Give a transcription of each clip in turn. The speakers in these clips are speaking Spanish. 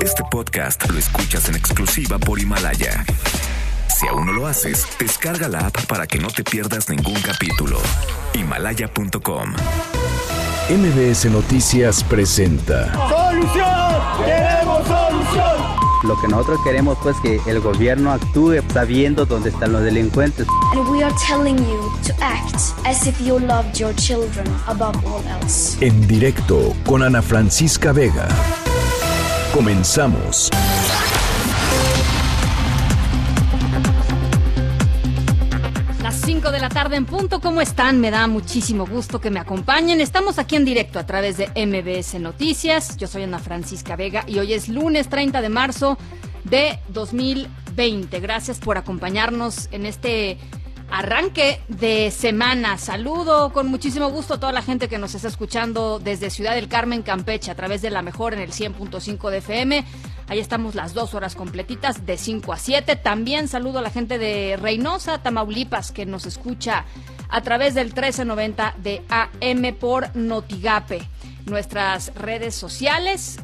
Este podcast lo escuchas en exclusiva por Himalaya. Si aún no lo haces, descarga la app para que no te pierdas ningún capítulo. Himalaya.com. MBS Noticias presenta. ¡Solución! ¡Queremos solución! Lo que nosotros queremos pues que el gobierno actúe sabiendo dónde están los delincuentes. And we are telling you to act as if you loved your children above all else. En directo con Ana Francisca Vega. Comenzamos. Las 5 de la tarde en punto, ¿cómo están? Me da muchísimo gusto que me acompañen. Estamos aquí en directo a través de MBS Noticias. Yo soy Ana Francisca Vega y hoy es lunes 30 de marzo de 2020. Gracias por acompañarnos en este arranque de semana. Saludo con muchísimo gusto a toda la gente que nos está escuchando desde Ciudad del Carmen, Campeche, a través de la mejor en el 100.5 de FM. Ahí estamos las dos horas completitas de 5 a 7. También saludo a la gente de Reynosa, Tamaulipas, que nos escucha a través del 1390 de AM por Notigape. Nuestras redes sociales,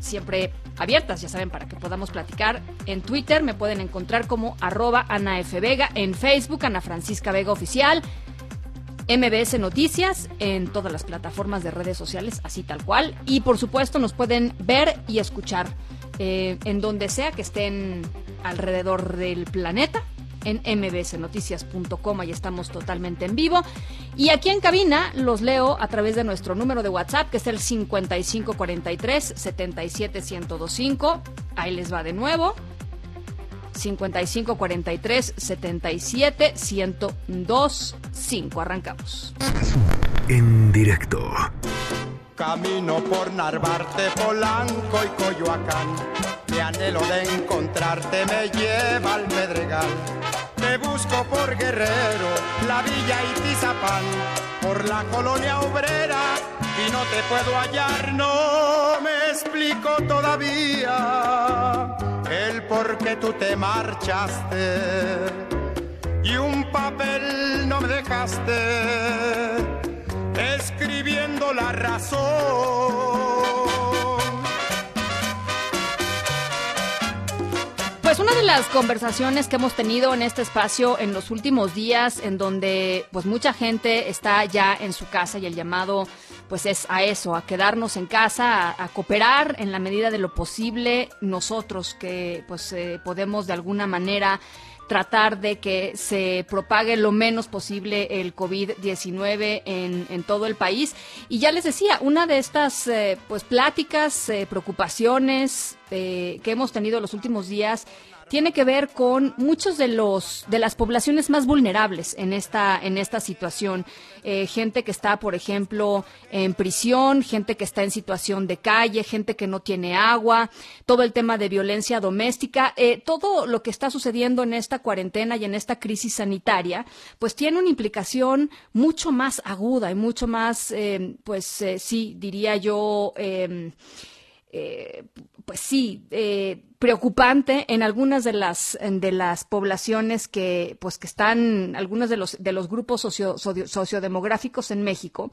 siempre abiertas, ya saben, para que podamos platicar. En Twitter me pueden encontrar como arroba Ana F. Vega, en Facebook Ana Francisca Vega Oficial, MBS Noticias, en todas las plataformas de redes sociales, así tal cual. Y por supuesto nos pueden ver y escuchar eh, en donde sea que estén alrededor del planeta en mbsnoticias.com, ahí estamos totalmente en vivo. Y aquí en cabina los leo a través de nuestro número de WhatsApp, que es el 5543-77125. Ahí les va de nuevo. 5543-77-1025. Arrancamos. En directo. Camino por Narvarte, Polanco y Coyoacán. Mi anhelo de encontrarte me lleva al Medregal. Te busco por Guerrero, la Villa y Tizapán, por la colonia obrera y no te puedo hallar, no me explico todavía el por qué tú te marchaste y un papel no me dejaste escribiendo la razón. Pues una de las conversaciones que hemos tenido en este espacio en los últimos días, en donde pues mucha gente está ya en su casa y el llamado pues es a eso, a quedarnos en casa, a, cooperar en la medida de lo posible nosotros que pues eh, podemos de alguna manera tratar de que se propague lo menos posible el COVID-19 en, en, todo el país. Y ya les decía, una de estas eh, pues pláticas, eh, preocupaciones eh, que hemos tenido los últimos días tiene que ver con muchos de los de las poblaciones más vulnerables en esta en esta situación. Eh, gente que está por ejemplo en prisión gente que está en situación de calle gente que no tiene agua todo el tema de violencia doméstica. Eh, todo lo que está sucediendo en esta cuarentena y en esta crisis sanitaria pues tiene una implicación mucho más aguda y mucho más eh, pues eh, sí diría yo eh, pues sí, preocupante en algunas de las de las poblaciones que pues que están algunos de los de los grupos socio, socio, sociodemográficos en México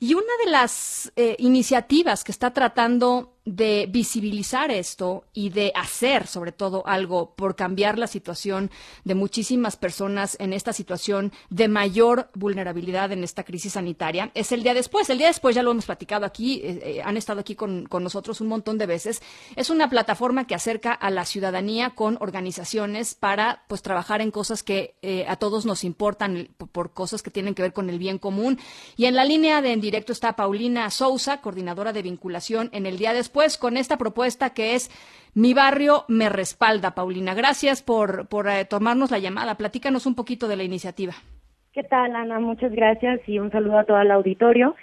y una de las eh, iniciativas que está tratando de visibilizar esto y de hacer sobre todo algo por cambiar la situación de muchísimas personas en esta situación de mayor vulnerabilidad en esta crisis sanitaria es el día después. El día después ya lo hemos platicado aquí, eh, eh, han estado aquí con, con, nosotros un montón de veces. Es una plataforma que acerca a la ciudadanía con organizaciones para pues trabajar en cosas que eh, a todos nos importan por, cosas que tienen que ver con el bien común. Y en la línea de en directo está Paulina Sousa, coordinadora de vinculación en el día después con esta propuesta que es Mi barrio me respalda, Paulina. Gracias por, por eh, tomarnos la llamada. Platícanos un poquito de la iniciativa. ¿Qué tal, Ana? Muchas gracias y un saludo a todo el auditorio.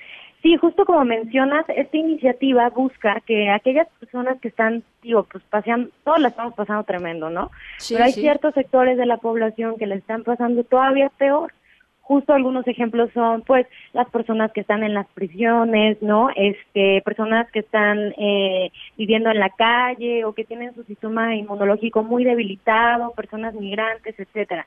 Sí, justo como mencionas, esta iniciativa busca que aquellas personas que están, digo, pues paseando, todos la estamos pasando tremendo, ¿no? Sí, Pero hay sí. ciertos sectores de la población que la están pasando todavía peor justo algunos ejemplos son pues las personas que están en las prisiones no este personas que están eh, viviendo en la calle o que tienen su sistema inmunológico muy debilitado personas migrantes etcétera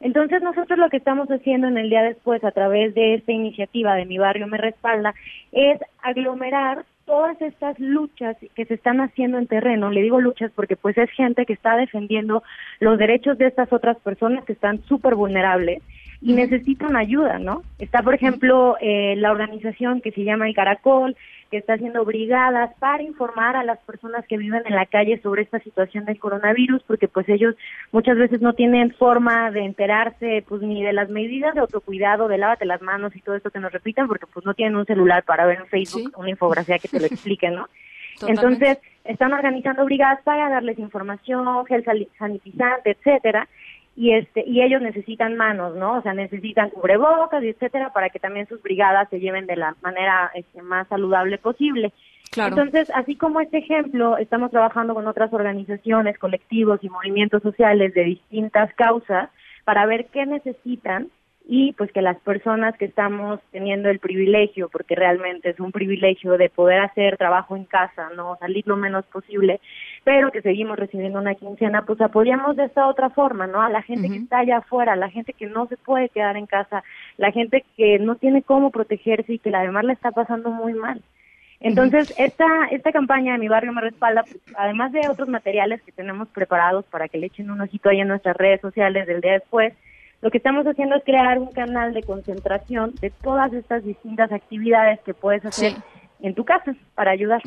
entonces nosotros lo que estamos haciendo en el día después a través de esta iniciativa de mi barrio me respalda es aglomerar todas estas luchas que se están haciendo en terreno, le digo luchas porque pues es gente que está defendiendo los derechos de estas otras personas que están súper vulnerables y necesitan ayuda, ¿no? Está, por ejemplo, eh, la organización que se llama El Caracol, que está haciendo brigadas para informar a las personas que viven en la calle sobre esta situación del coronavirus, porque pues ellos muchas veces no tienen forma de enterarse pues ni de las medidas de autocuidado, de lávate las manos y todo esto que nos repitan, porque pues no tienen un celular para ver en Facebook una infografía que te lo explique, ¿no? Entonces, están organizando brigadas para darles información, gel sanitizante, etcétera, y este y ellos necesitan manos, ¿no? O sea, necesitan cubrebocas y etcétera para que también sus brigadas se lleven de la manera este, más saludable posible. Claro. Entonces, así como este ejemplo, estamos trabajando con otras organizaciones, colectivos y movimientos sociales de distintas causas para ver qué necesitan y pues que las personas que estamos teniendo el privilegio, porque realmente es un privilegio de poder hacer trabajo en casa, no salir lo menos posible, pero que seguimos recibiendo una quincena, pues apoyamos de esta otra forma, ¿no? A la gente que está allá afuera, a la gente que no se puede quedar en casa, la gente que no tiene cómo protegerse y que además le está pasando muy mal. Entonces, esta, esta campaña de Mi Barrio Me Respalda, pues, además de otros materiales que tenemos preparados para que le echen un ojito ahí en nuestras redes sociales del día después, lo que estamos haciendo es crear un canal de concentración de todas estas distintas actividades que puedes hacer en tu casa para ayudar.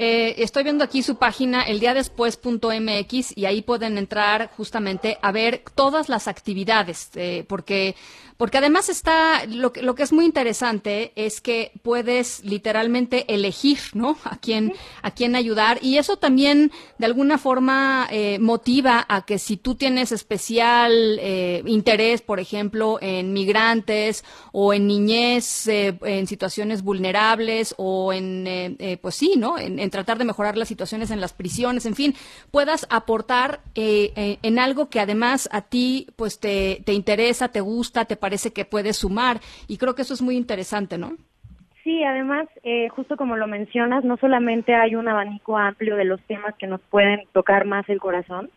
Eh, estoy viendo aquí su página, eldiadespues.mx, y ahí pueden entrar justamente a ver todas las actividades, eh, porque, porque además está, lo que, lo que es muy interesante es que puedes literalmente elegir, ¿no? A quién, a quién ayudar, y eso también de alguna forma eh, motiva a que si tú tienes especial interés, por ejemplo, en migrantes o en niñez en situaciones vulnerables o en, pues sí, ¿no? en tratar de mejorar las situaciones en las prisiones, en fin, puedas aportar eh, eh, en algo que además a ti pues te, te interesa, te gusta, te parece que puedes sumar y creo que eso es muy interesante, ¿no? Sí, además, eh, justo como lo mencionas, no solamente hay un abanico amplio de los temas que nos pueden tocar más el corazón,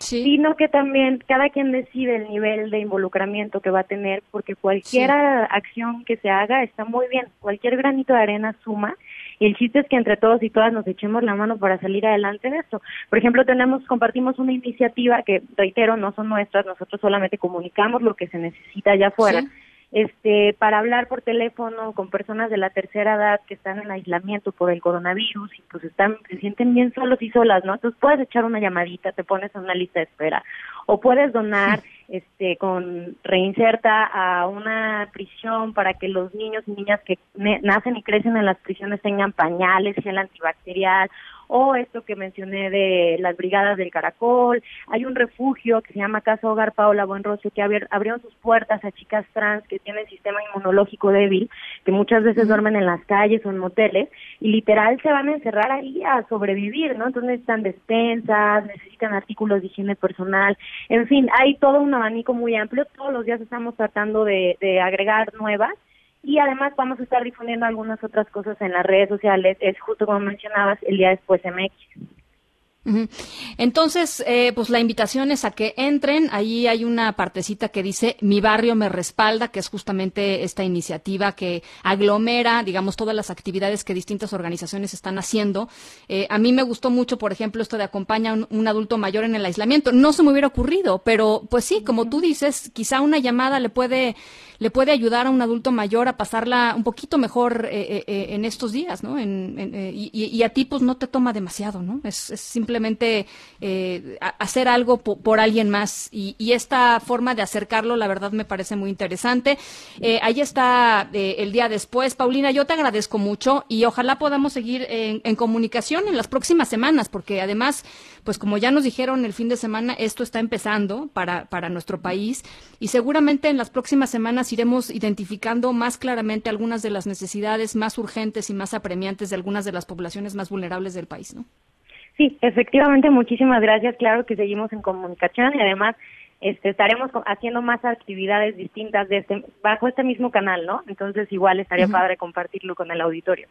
sino que también cada quien decide el nivel de involucramiento que va a tener, porque cualquier acción que se haga está muy bien, cualquier granito de arena suma y el chiste es que entre todos y todas nos echemos la mano para salir adelante de esto. Por ejemplo, tenemos, compartimos una iniciativa que, reitero, no son nuestras, nosotros solamente comunicamos lo que se necesita allá afuera. Este, para hablar por teléfono con personas de la tercera edad que están en aislamiento por el coronavirus y pues están, se sienten bien solos y solas, ¿no? Entonces puedes echar una llamadita, te pones en una lista de espera o puedes donar este con reinserta a una prisión para que los niños y niñas que nacen y crecen en las prisiones tengan pañales, gel antibacterial o esto que mencioné de las brigadas del Caracol, hay un refugio que se llama Casa Hogar Paola Buenrostro que abrieron sus puertas a chicas trans que tienen sistema inmunológico débil, que muchas veces duermen en las calles o en moteles y literal se van a encerrar ahí a sobrevivir, ¿no? Entonces necesitan despensas, necesitan artículos de higiene personal, en fin, hay todo un abanico muy amplio, todos los días estamos tratando de, de agregar nuevas y además vamos a estar difundiendo algunas otras cosas en las redes sociales, es justo como mencionabas, el día después MX. Entonces, eh, pues la invitación es a que entren. Ahí hay una partecita que dice Mi barrio me respalda, que es justamente esta iniciativa que aglomera, digamos, todas las actividades que distintas organizaciones están haciendo. Eh, a mí me gustó mucho, por ejemplo, esto de acompañar a un, adulto mayor en el aislamiento. No se me hubiera ocurrido, pero pues sí, como tú dices, quizá una llamada le puede le puede ayudar a un adulto mayor a pasarla un poquito mejor eh, en estos días, ¿no? y, a ti pues no te toma demasiado, ¿no? Es, es simplemente eh, hacer algo por, alguien más. Y, esta forma de acercarlo, la verdad, me parece muy interesante. Eh, ahí está eh, el día después. Paulina, yo te agradezco mucho y ojalá podamos seguir en, en comunicación en las próximas semanas, porque además, pues como ya nos dijeron el fin de semana, esto está empezando para, para nuestro país y seguramente en las próximas semanas iremos identificando más claramente algunas de las necesidades más urgentes y más apremiantes de algunas de las poblaciones más vulnerables del país, ¿no? Sí, efectivamente, muchísimas gracias. Claro que seguimos en comunicación y además este, estaremos haciendo más actividades distintas de este, bajo este mismo canal, ¿no? Entonces igual estaría padre compartirlo con el auditorio.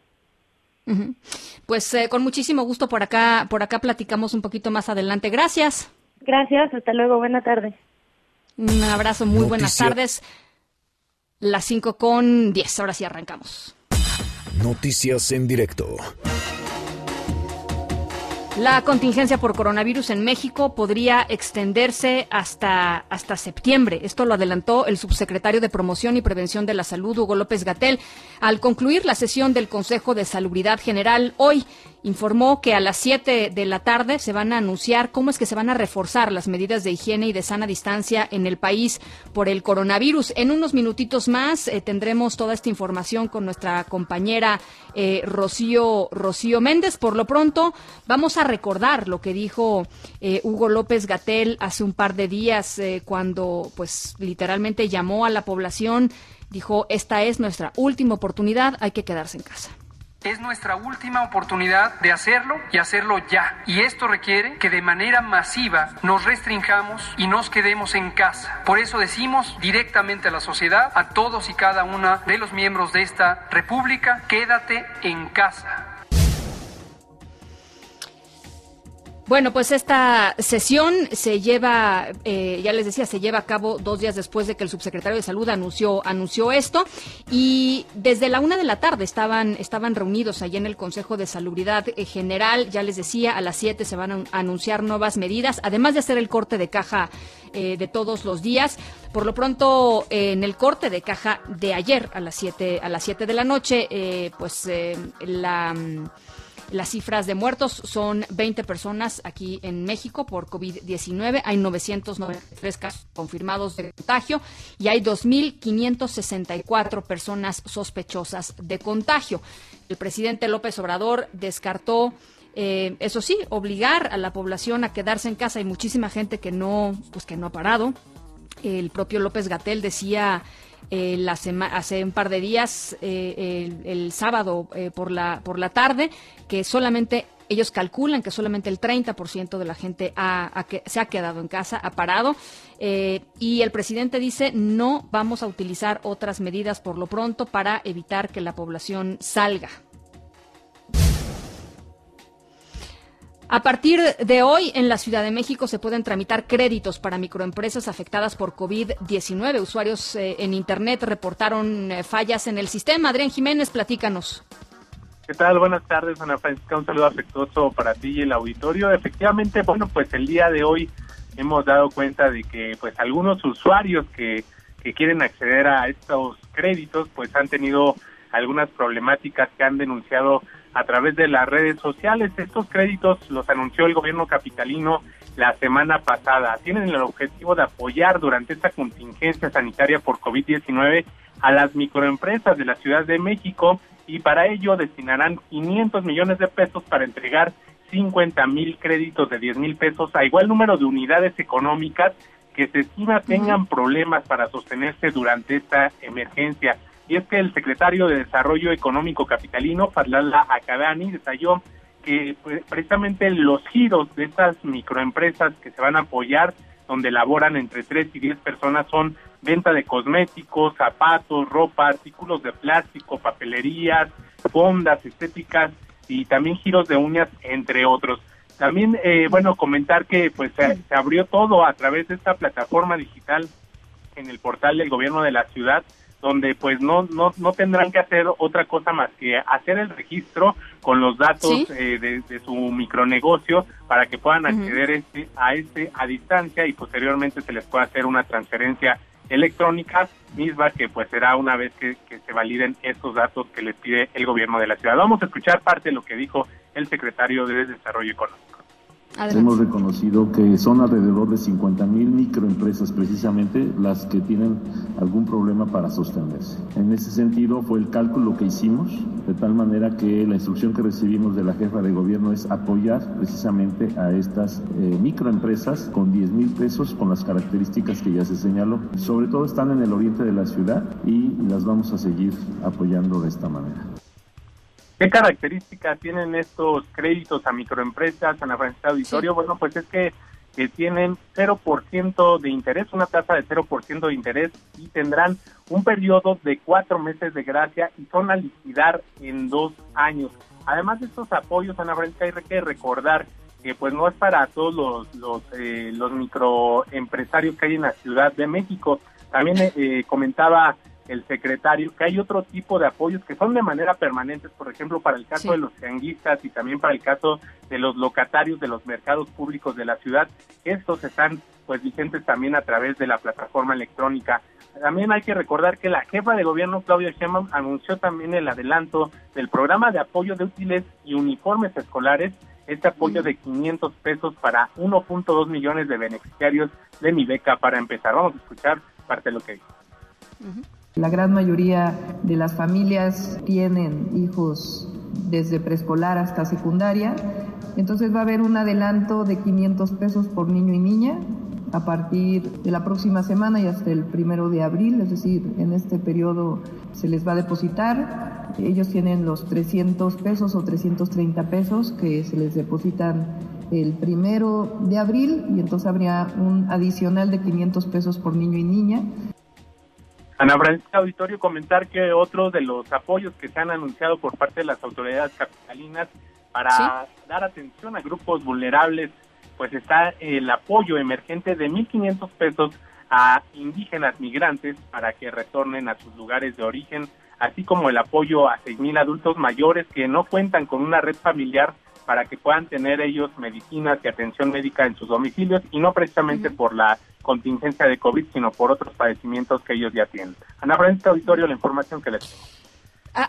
Pues eh, con muchísimo gusto por acá, por acá platicamos un poquito más adelante. Gracias. Gracias, hasta luego, buena tarde. Un abrazo, muy buenas tardes. Las 5 con 10, ahora sí arrancamos. Noticias en directo. La contingencia por coronavirus en México podría extenderse hasta, hasta septiembre. Esto lo adelantó el subsecretario de Promoción y Prevención de la Salud, Hugo López Gatel, al concluir la sesión del Consejo de Salubridad General hoy informó que a las 7 de la tarde se van a anunciar cómo es que se van a reforzar las medidas de higiene y de sana distancia en el país por el coronavirus. En unos minutitos más eh, tendremos toda esta información con nuestra compañera eh, Rocío, Rocío Méndez. Por lo pronto, vamos a recordar lo que dijo eh, Hugo López Gatel hace un par de días cuando, pues, literalmente llamó a la población. Dijo, esta es nuestra última oportunidad, hay que quedarse en casa. Es nuestra última oportunidad de hacerlo y hacerlo ya. Y esto requiere que de manera masiva nos restringamos y nos quedemos en casa. Por eso decimos directamente a la sociedad, a todos y cada una de los miembros de esta República, quédate en casa. Bueno, pues esta sesión se lleva, eh, ya les decía, se lleva a cabo dos días después de que el subsecretario de Salud anunció anunció esto y desde la una de la tarde estaban estaban reunidos allí en el Consejo de Salubridad General. Ya les decía, a las siete se van a anunciar nuevas medidas, además de hacer el corte de caja eh, de todos los días. Por lo pronto, en el corte de caja de ayer a las siete a las siete de la noche, eh, pues la las cifras de muertos son 20 personas aquí en México por COVID-19. Hay 993 casos confirmados de contagio y hay 2.564 personas sospechosas de contagio. El presidente López Obrador descartó eh, eso sí, obligar a la población a quedarse en casa. Hay muchísima gente que no, pues que no ha parado. El propio López Gatel decía eh, la hace un par de días, eh, el, sábado eh, por, la, por la tarde, que solamente ellos calculan que solamente el 30% de la gente ha, se ha quedado en casa, ha parado. y el presidente dice, no vamos a utilizar otras medidas por lo pronto para evitar que la población salga. A partir de hoy, en la Ciudad de México se pueden tramitar créditos para microempresas afectadas por COVID-19. Usuarios eh, en Internet reportaron eh, fallas en el sistema. Adrián Jiménez, platícanos. ¿Qué tal? Buenas tardes, Ana Francisca. Un saludo afectuoso para ti y el auditorio. Efectivamente, bueno, pues el día de hoy hemos dado cuenta de que pues algunos usuarios que, que quieren acceder a estos créditos pues han tenido algunas problemáticas que han denunciado a través de las redes sociales. Estos créditos los anunció el gobierno capitalino la semana pasada. Tienen el objetivo de apoyar durante esta contingencia sanitaria por COVID-19 a las microempresas de la Ciudad de México y para ello destinarán 500 millones de pesos para entregar 50 mil créditos de 10 mil pesos a igual número de unidades económicas que se estima tengan problemas para sostenerse durante esta emergencia y es que el secretario de Desarrollo Económico Capitalino, Fadlala Akadani, detalló que pues, precisamente los giros de estas microempresas que se van a apoyar, donde laboran entre 3 y 10 personas, son venta de cosméticos, zapatos, ropa, artículos de plástico, papelerías, fondas estéticas y también giros de uñas, entre otros. También, eh, bueno, comentar que pues se, se abrió todo a través de esta plataforma digital en el portal del gobierno de la ciudad, donde pues no, no, no tendrán que hacer otra cosa más que hacer el registro con los datos eh, de, su micronegocio para que puedan acceder este, a este a distancia y posteriormente se les pueda hacer una transferencia electrónica misma que pues será una vez que, que se validen estos datos que les pide el gobierno de la ciudad. Vamos a escuchar parte de lo que dijo el secretario de Desarrollo Económico. Hemos reconocido que son alrededor de 50 mil microempresas precisamente las que tienen algún problema para sostenerse. En ese sentido fue el cálculo que hicimos, de tal manera que la instrucción que recibimos de la jefa de gobierno es apoyar precisamente a estas eh, microempresas con 10 mil pesos con las características que ya se señaló. Sobre todo están en el oriente de la ciudad y las vamos a seguir apoyando de esta manera. ¿Qué características tienen estos créditos a microempresas, Ana Francisca Auditorio? Bueno, pues es que, que tienen 0% de interés, una tasa de 0% de interés y tendrán un periodo de cuatro meses de gracia y son a liquidar en dos años. Además de estos apoyos, Ana Francisca, hay que recordar que pues no es para todos los, los, eh, los microempresarios que hay en la Ciudad de México. También eh, comentaba el secretario que hay otro tipo de apoyos que son de manera permanente, por ejemplo, para el caso de los tianguistas y también para el caso de los locatarios de los mercados públicos de la ciudad. Estos están pues vigentes también a través de la plataforma electrónica. También hay que recordar que la jefa de gobierno Claudia Sheinbaum anunció también el adelanto del programa de apoyo de útiles y uniformes escolares, este apoyo de 500 pesos para 1.2 millones de beneficiarios de mi beca para empezar. Vamos a escuchar parte de lo que dijo. La gran mayoría de las familias tienen hijos desde preescolar hasta secundaria, entonces va a haber un adelanto de 500 pesos por niño y niña a partir de la próxima semana y hasta el primero de abril, es decir, en este periodo se les va a depositar. Ellos tienen los 300 pesos o 330 pesos que se les depositan el primero de abril y entonces habría un adicional de 500 pesos por niño y niña. Ana Francisca Auditorio, comentar que otro de los apoyos que se han anunciado por parte de las autoridades capitalinas para dar atención a grupos vulnerables, pues está el apoyo emergente de 1.500 pesos a indígenas migrantes para que retornen a sus lugares de origen, así como el apoyo a 6.000 adultos mayores que no cuentan con una red familiar para que puedan tener ellos medicinas y atención médica en sus domicilios y no precisamente por la contingencia de COVID, sino por otros padecimientos que ellos ya tienen. Ana Francisca Auditorio, la información que les tengo.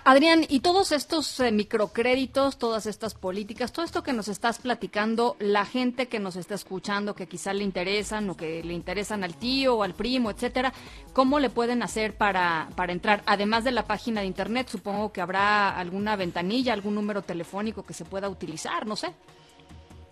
Adrián, y todos estos eh, microcréditos, todas estas políticas, todo esto que nos estás platicando, la gente que nos está escuchando, que quizá le interesan o que le interesan al tío o al primo, etcétera, ¿cómo le pueden hacer para, para entrar? Además de la página de internet, supongo que habrá alguna ventanilla, algún número telefónico que se pueda utilizar, no sé.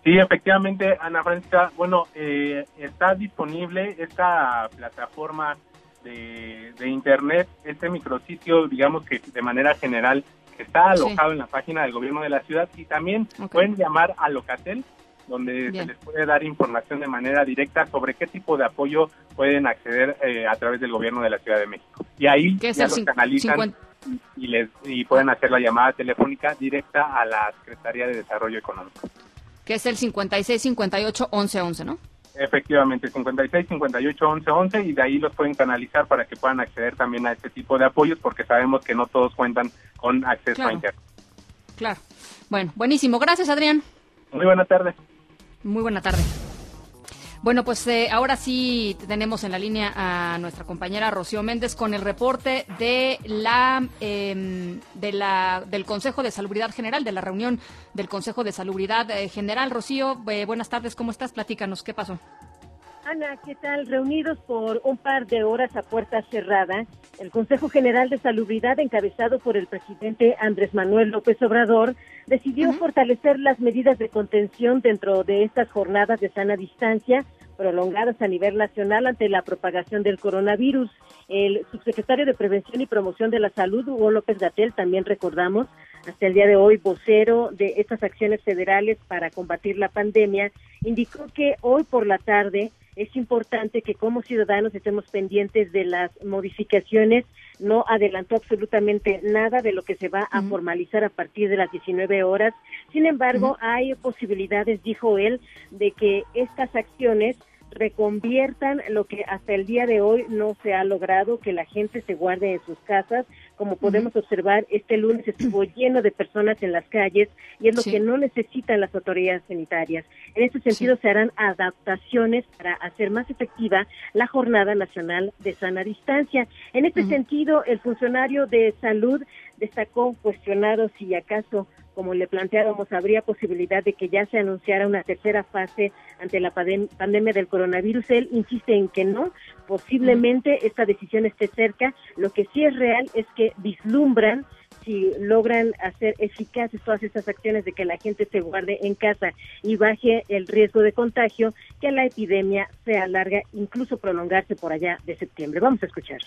Sí, efectivamente, Ana Francisca, bueno, eh, está disponible esta plataforma de, Internet, este micrositio, digamos que de manera general, está alojado en la página del gobierno de la ciudad y también pueden llamar a Locatel, donde se les puede dar información de manera directa sobre qué tipo de apoyo pueden acceder eh, a través del gobierno de la Ciudad de México. Y ahí ya los canalizan y, les, y pueden hacer la llamada telefónica directa a la Secretaría de Desarrollo Económico. Que es el 56 58 11 11, ¿no? Efectivamente, 56, 58, 11, 11 y de ahí los pueden canalizar para que puedan acceder también a este tipo de apoyos porque sabemos que no todos cuentan con acceso a Internet. Claro. Bueno, buenísimo. Gracias, Adrián. Muy buena tarde. Muy buena tarde. Bueno, pues eh, ahora sí tenemos en la línea a nuestra compañera Rocío Méndez con el reporte de la, em, de la del Consejo de Salubridad General, de la reunión del Consejo de Salubridad eh, General. Rocío, eh, buenas tardes, ¿cómo estás? Platícanos, ¿qué pasó? Ana, ¿qué tal? Reunidos por un par de horas a puerta cerrada, el Consejo General de Salubridad, encabezado por el presidente Andrés Manuel López Obrador, decidió fortalecer las medidas de contención dentro de estas jornadas de sana distancia prolongadas a nivel nacional ante la propagación del coronavirus. El subsecretario de Prevención y Promoción de la Salud, Hugo López Gatel, también recordamos, hasta el día de hoy vocero de estas acciones federales para combatir la pandemia, indicó que hoy por la tarde es importante que como ciudadanos estemos pendientes de las modificaciones. No adelantó absolutamente nada de lo que se va a formalizar a partir de las 19 horas. Sin embargo, hay posibilidades, dijo él, de que estas acciones reconviertan lo que hasta el día de hoy no se ha logrado, que la gente se guarde en sus casas. Como podemos observar, este lunes estuvo lleno de personas en las calles y es lo que no necesitan las autoridades sanitarias. En este sentido, se harán adaptaciones para hacer más efectiva la Jornada Nacional de Sana Distancia. En este sentido, el funcionario de salud destacó cuestionado si acaso como le planteábamos, habría posibilidad de que ya se anunciara una tercera fase ante la pandemia del coronavirus. Él insiste en que no, posiblemente esta decisión esté cerca. Lo que sí es real es que vislumbran si logran hacer eficaces todas estas acciones de que la gente se guarde en casa y baje el riesgo de contagio, que la epidemia se alarga, incluso prolongarse por allá de septiembre. Vamos a escuchar.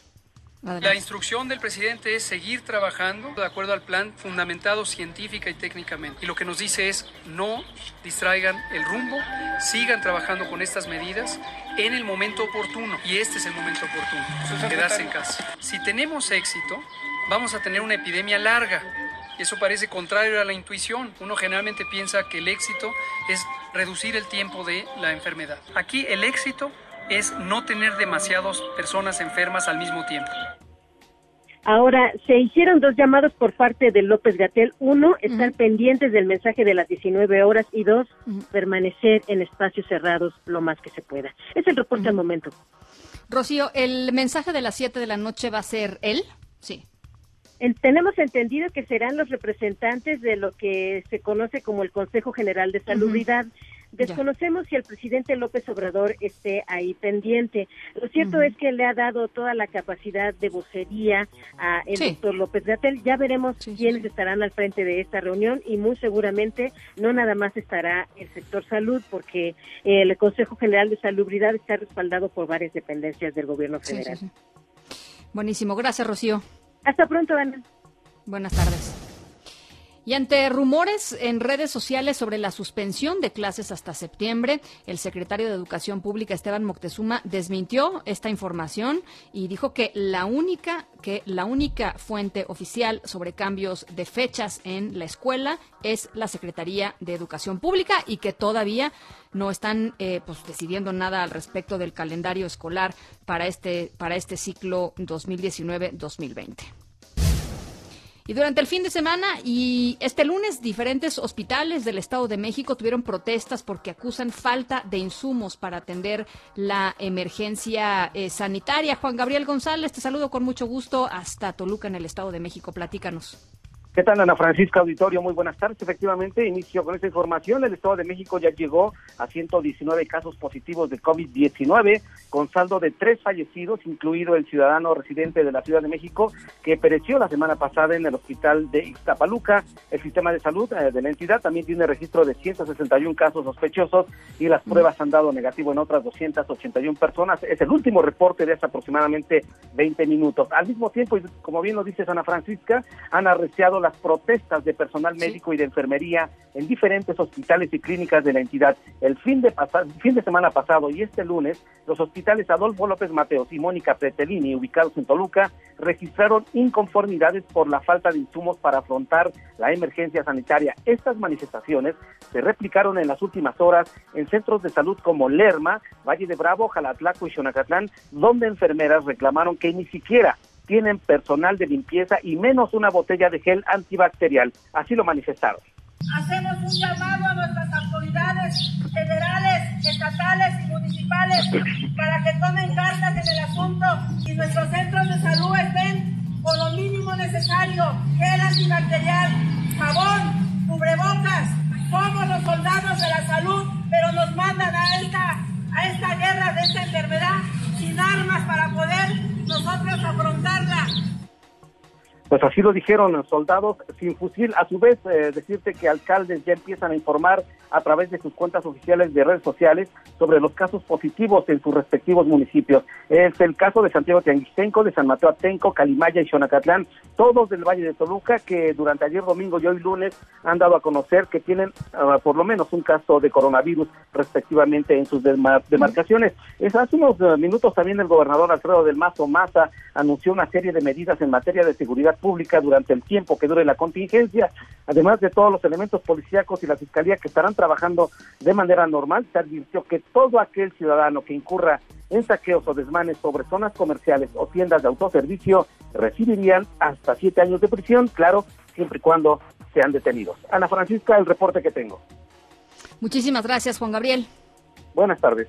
La instrucción del presidente es seguir trabajando de acuerdo al plan fundamentado científica y técnicamente. Y lo que nos dice es no distraigan el rumbo, sigan trabajando con estas medidas en el momento oportuno. Y este es el momento oportuno, quedarse en casa. Si tenemos éxito, vamos a tener una epidemia larga. Eso parece contrario a la intuición. Uno generalmente piensa que el éxito es reducir el tiempo de la enfermedad. Aquí el éxito es no tener demasiadas personas enfermas al mismo tiempo. Ahora, se hicieron dos llamados por parte de López Gatel. Uno, estar pendientes del mensaje de las 19 horas y dos, permanecer en espacios cerrados lo más que se pueda. Es el reporte al momento. Rocío, ¿el mensaje de las 7 de la noche va a ser él? Sí. tenemos entendido que serán los representantes de lo que se conoce como el Consejo General de Salubridad. Desconocemos si el presidente López Obrador esté ahí pendiente. Lo cierto es que le ha dado toda la capacidad de vocería a el doctor López Gatel. Ya veremos quiénes estarán al frente de esta reunión y muy seguramente no nada más estará el sector salud porque el Consejo General de Salubridad está respaldado por varias dependencias del gobierno federal. Buenísimo. Gracias, Rocío. Hasta pronto, Ana. Buenas tardes. Y ante rumores en redes sociales sobre la suspensión de clases hasta septiembre, el secretario de Educación Pública Esteban Moctezuma desmintió esta información y dijo que la única que la única fuente oficial sobre cambios de fechas en la escuela es la Secretaría de Educación Pública y que todavía no están eh, pues, decidiendo nada al respecto del calendario escolar para este para este ciclo 2019-2020. Y durante el fin de semana y este lunes, diferentes hospitales del Estado de México tuvieron protestas porque acusan falta de insumos para atender la emergencia eh, sanitaria. Juan Gabriel González, te saludo con mucho gusto hasta Toluca, en el Estado de México. Platícanos. ¿Qué tal, Ana Francisca Auditorio? Muy buenas tardes. Efectivamente, inicio con esta información. El Estado de México ya llegó a 119 casos positivos de COVID-19, con saldo de tres fallecidos, incluido el ciudadano residente de la Ciudad de México, que pereció la semana pasada en el hospital de Ixtapaluca. El sistema de salud eh, de la entidad también tiene registro de 161 casos sospechosos y las pruebas han dado negativo en otras 281 personas. Es el último reporte de hace aproximadamente 20 minutos. Al mismo tiempo, y como bien lo dice Ana Francisca, han arreciado las protestas de personal médico y de enfermería en diferentes hospitales y clínicas de la entidad. El fin de, fin de semana pasado y este lunes, los hospitales Adolfo López Mateos y Mónica Pretelini, ubicados en Toluca, registraron inconformidades por la falta de insumos para afrontar la emergencia sanitaria. Estas manifestaciones se replicaron en las últimas horas en centros de salud como Lerma, Valle de Bravo, Jalatlaco y Xonacatlán, donde enfermeras reclamaron que ni siquiera tienen personal de limpieza y menos una botella de gel antibacterial. Así lo manifestaron. Hacemos un llamado a nuestras autoridades federales, estatales y municipales para que tomen cartas en el asunto y nuestros centros de salud estén con lo mínimo necesario, gel antibacterial, jabón, cubrebocas. Somos los soldados de la salud, pero nos mandan a esta, a esta guerra de esta enfermedad sin armas para poder nosotros afrontarla. Pues así lo dijeron soldados sin fusil. A su vez, eh, decirte que alcaldes ya empiezan a informar a través de sus cuentas oficiales de redes sociales sobre los casos positivos en sus respectivos municipios. Es el caso de Santiago Tianguistenco, de San Mateo Atenco, Calimaya y Xonacatlán, todos del Valle de Toluca, que durante ayer domingo y hoy lunes han dado a conocer que tienen ah, por lo menos un caso de coronavirus respectivamente en sus demarcaciones. Es, hace unos eh, minutos también el gobernador Alfredo del Mazo Maza anunció una serie de medidas en materia de seguridad pública durante el tiempo que dure la contingencia, además de todos los elementos policíacos y la fiscalía que estarán trabajando de manera normal, se advirtió que todo aquel ciudadano que incurra en saqueos o desmanes sobre zonas comerciales o tiendas de autoservicio recibirían hasta siete años de prisión, claro, siempre y cuando sean detenidos. Ana Francisca, el reporte que tengo. Muchísimas gracias, Juan Gabriel. Buenas tardes.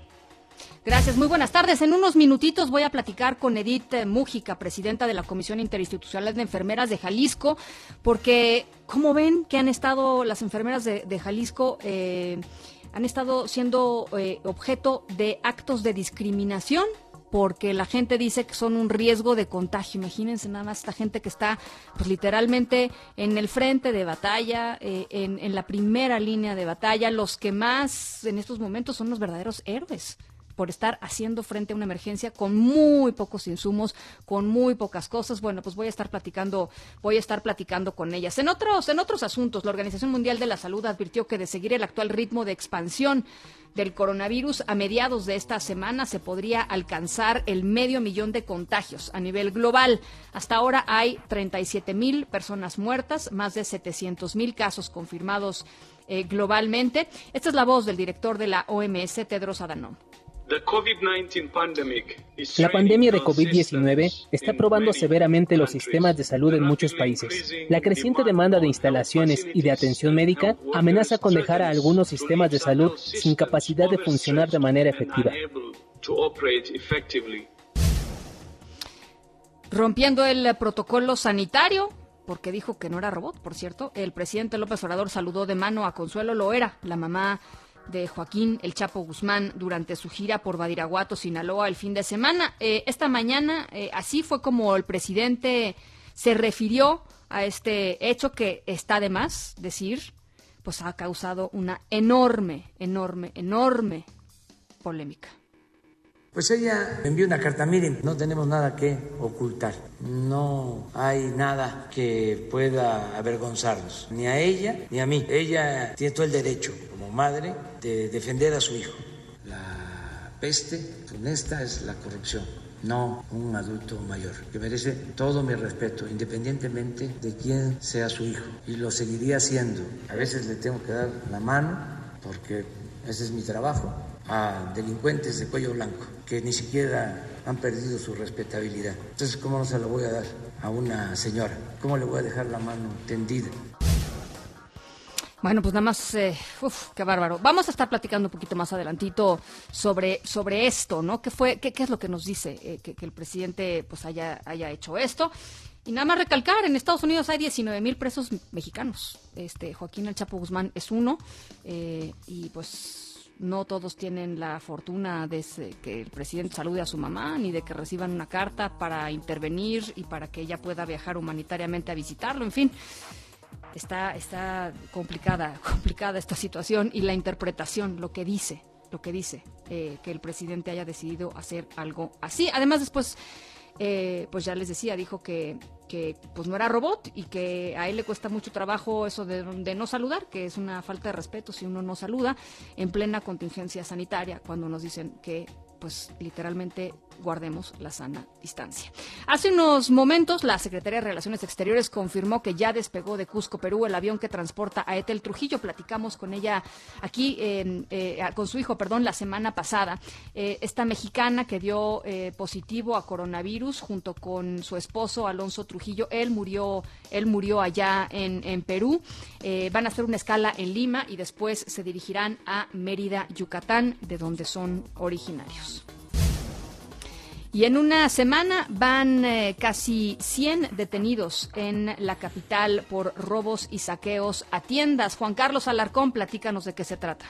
Gracias, muy buenas tardes. En unos minutitos voy a platicar con Edith Mújica, presidenta de la Comisión Interinstitucional de Enfermeras de Jalisco, porque, como ven que han estado las enfermeras de, Jalisco, eh, han estado siendo eh, objeto de actos de discriminación porque la gente dice que son un riesgo de contagio. Imagínense nada más esta gente que está pues literalmente en el frente de batalla, eh, en la primera línea de batalla. Los que más en estos momentos son los verdaderos héroes por estar haciendo frente a una emergencia con muy pocos insumos, con muy pocas cosas. Bueno, pues voy a estar platicando, voy a estar platicando con ellas. En otros, en otros asuntos, la Organización Mundial de la Salud advirtió que de seguir el actual ritmo de expansión del coronavirus, a mediados de esta semana se podría alcanzar el medio millón de contagios a nivel global. Hasta ahora hay 37 mil personas muertas, más de 700 mil casos confirmados eh, globalmente. Esta es la voz del director de la OMS, Tedros Adhanom La pandemia de COVID-19 está probando severamente los sistemas de salud en muchos países. La creciente demanda de instalaciones y de atención médica amenaza con dejar a algunos sistemas de salud sin capacidad de funcionar de manera efectiva. Rompiendo el protocolo sanitario, porque dijo que no era robot, por cierto, el presidente López Obrador saludó de mano a Consuelo Loera, la mamá de Joaquín El Chapo Guzmán durante su gira por Badiraguato, Sinaloa, el fin de semana. Eh, esta mañana, eh, así fue como el presidente se refirió a este hecho que está de más decir, pues ha causado una enorme, enorme, enorme polémica. Pues ella envió una carta, miren, no tenemos nada que ocultar, no hay nada que pueda avergonzarnos, ni a ella ni a mí. Ella tiene todo el derecho, como madre, de defender a su hijo. La peste honesta es la corrupción, no un adulto mayor, que merece todo mi respeto, independientemente de quién sea su hijo, y lo seguiría haciendo. A veces le tengo que dar la mano, porque ese es mi trabajo, a delincuentes de cuello blanco que ni siquiera han perdido su respetabilidad. Entonces, ¿cómo no se lo voy a dar a una señora? ¿Cómo le voy a dejar la mano tendida? Bueno, pues nada más, eh, qué bárbaro. Vamos a estar platicando un poquito más adelantito sobre, sobre esto, ¿no? ¿Qué fue, qué, qué es lo que nos dice eh, que, que, el presidente pues haya, haya hecho esto? Y nada más recalcar, en Estados Unidos hay 19 mil presos mexicanos. Este Joaquín El Chapo Guzmán es uno eh, y pues no todos tienen la fortuna de que el presidente salude a su mamá, ni de que reciban una carta para intervenir y para que ella pueda viajar humanitariamente a visitarlo, en fin. Está, está complicada, complicada esta situación y la interpretación, lo que dice, lo que dice, eh, que el presidente haya decidido hacer algo así. Además, después, eh, pues ya les decía, dijo que que pues no era robot y que a él le cuesta mucho trabajo eso de, de, no saludar, que es una falta de respeto si uno no saluda en plena contingencia sanitaria, cuando nos dicen que pues literalmente guardemos la sana distancia. Hace unos momentos, la Secretaría de Relaciones Exteriores confirmó que ya despegó de Cusco, Perú, el avión que transporta a Etel Trujillo. Platicamos con ella aquí, eh, con su hijo, perdón, la semana pasada. Eh, esta mexicana que dio eh, positivo a coronavirus junto con su esposo Alonso Trujillo. Él murió, él murió allá en, en Perú. Van a hacer una escala en Lima y después se dirigirán a Mérida, Yucatán, de donde son originarios. Y en una semana van eh, casi 100 detenidos en la capital por robos y saqueos a tiendas. Juan Carlos Alarcón, platícanos de qué se trata.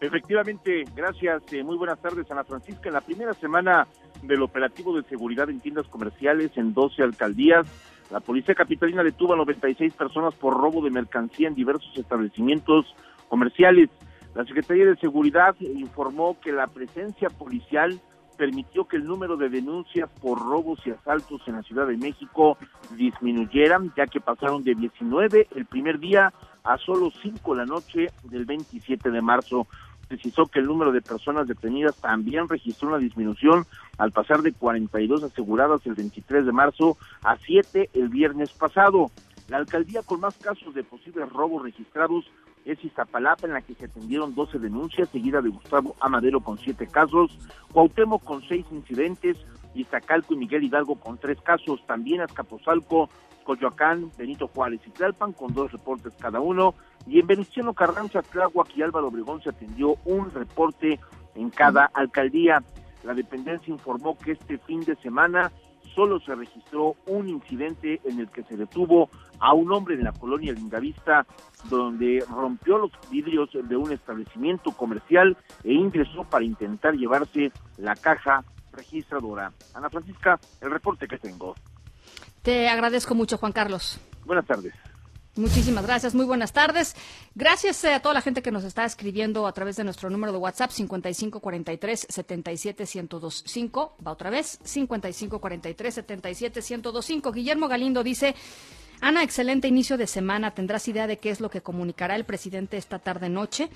Efectivamente, gracias. Eh, muy buenas tardes, Ana Francisca. En la primera semana del operativo de seguridad en tiendas comerciales en 12 alcaldías, la policía capitalina detuvo a 96 personas por robo de mercancía en diversos establecimientos comerciales. La Secretaría de Seguridad informó que la presencia policial permitió que el número de denuncias por robos y asaltos en la Ciudad de México disminuyeran, ya que pasaron de 19 el primer día a solo 5 la noche del 27 de marzo. Precisó que el número de personas detenidas también registró una disminución al pasar de 42 aseguradas el 23 de marzo a 7 el viernes pasado. La alcaldía con más casos de posibles robos registrados es Iztapalapa, en la que se atendieron 12 denuncias, seguida de Gustavo Amadero con 7 casos, Cuauhtémoc con 6 incidentes, Iztacalco y Miguel Hidalgo con 3 casos, también Azcapotzalco, Coyoacán, Benito Juárez y Tlalpan con 2 reportes cada uno, y en Venustiano Carranza, Tláhuac y Álvaro Obregón se atendió un reporte en cada alcaldía. La dependencia informó que este fin de semana solo se registró un incidente en el que se detuvo a un hombre de la colonia Lindavista, donde rompió los vidrios de un establecimiento comercial e ingresó para intentar llevarse la caja registradora. Ana Francisca, el reporte que tengo. Te agradezco mucho, Juan Carlos. Buenas tardes. Muchísimas gracias, muy buenas tardes. Gracias a toda la gente que nos está escribiendo a través de nuestro número de WhatsApp 5543 77125. Va otra vez, 5543 77125. Guillermo Galindo dice, Ana, excelente inicio de semana. ¿Tendrás idea de qué es lo que comunicará el presidente esta tarde-noche?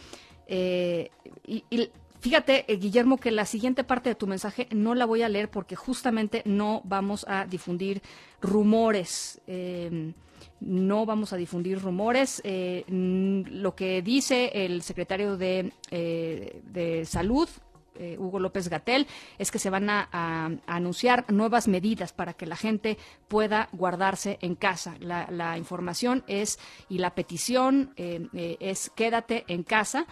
Eh, y, y Fíjate, eh, Guillermo, que la siguiente parte de tu mensaje no la voy a leer porque justamente no vamos a difundir rumores. Eh, no vamos a difundir rumores. Eh, lo que dice el secretario de, eh, de Salud, eh, Hugo López Gatel, es que se van a, anunciar nuevas medidas para que la gente pueda guardarse en casa. La, información es y la petición eh, es quédate en casa.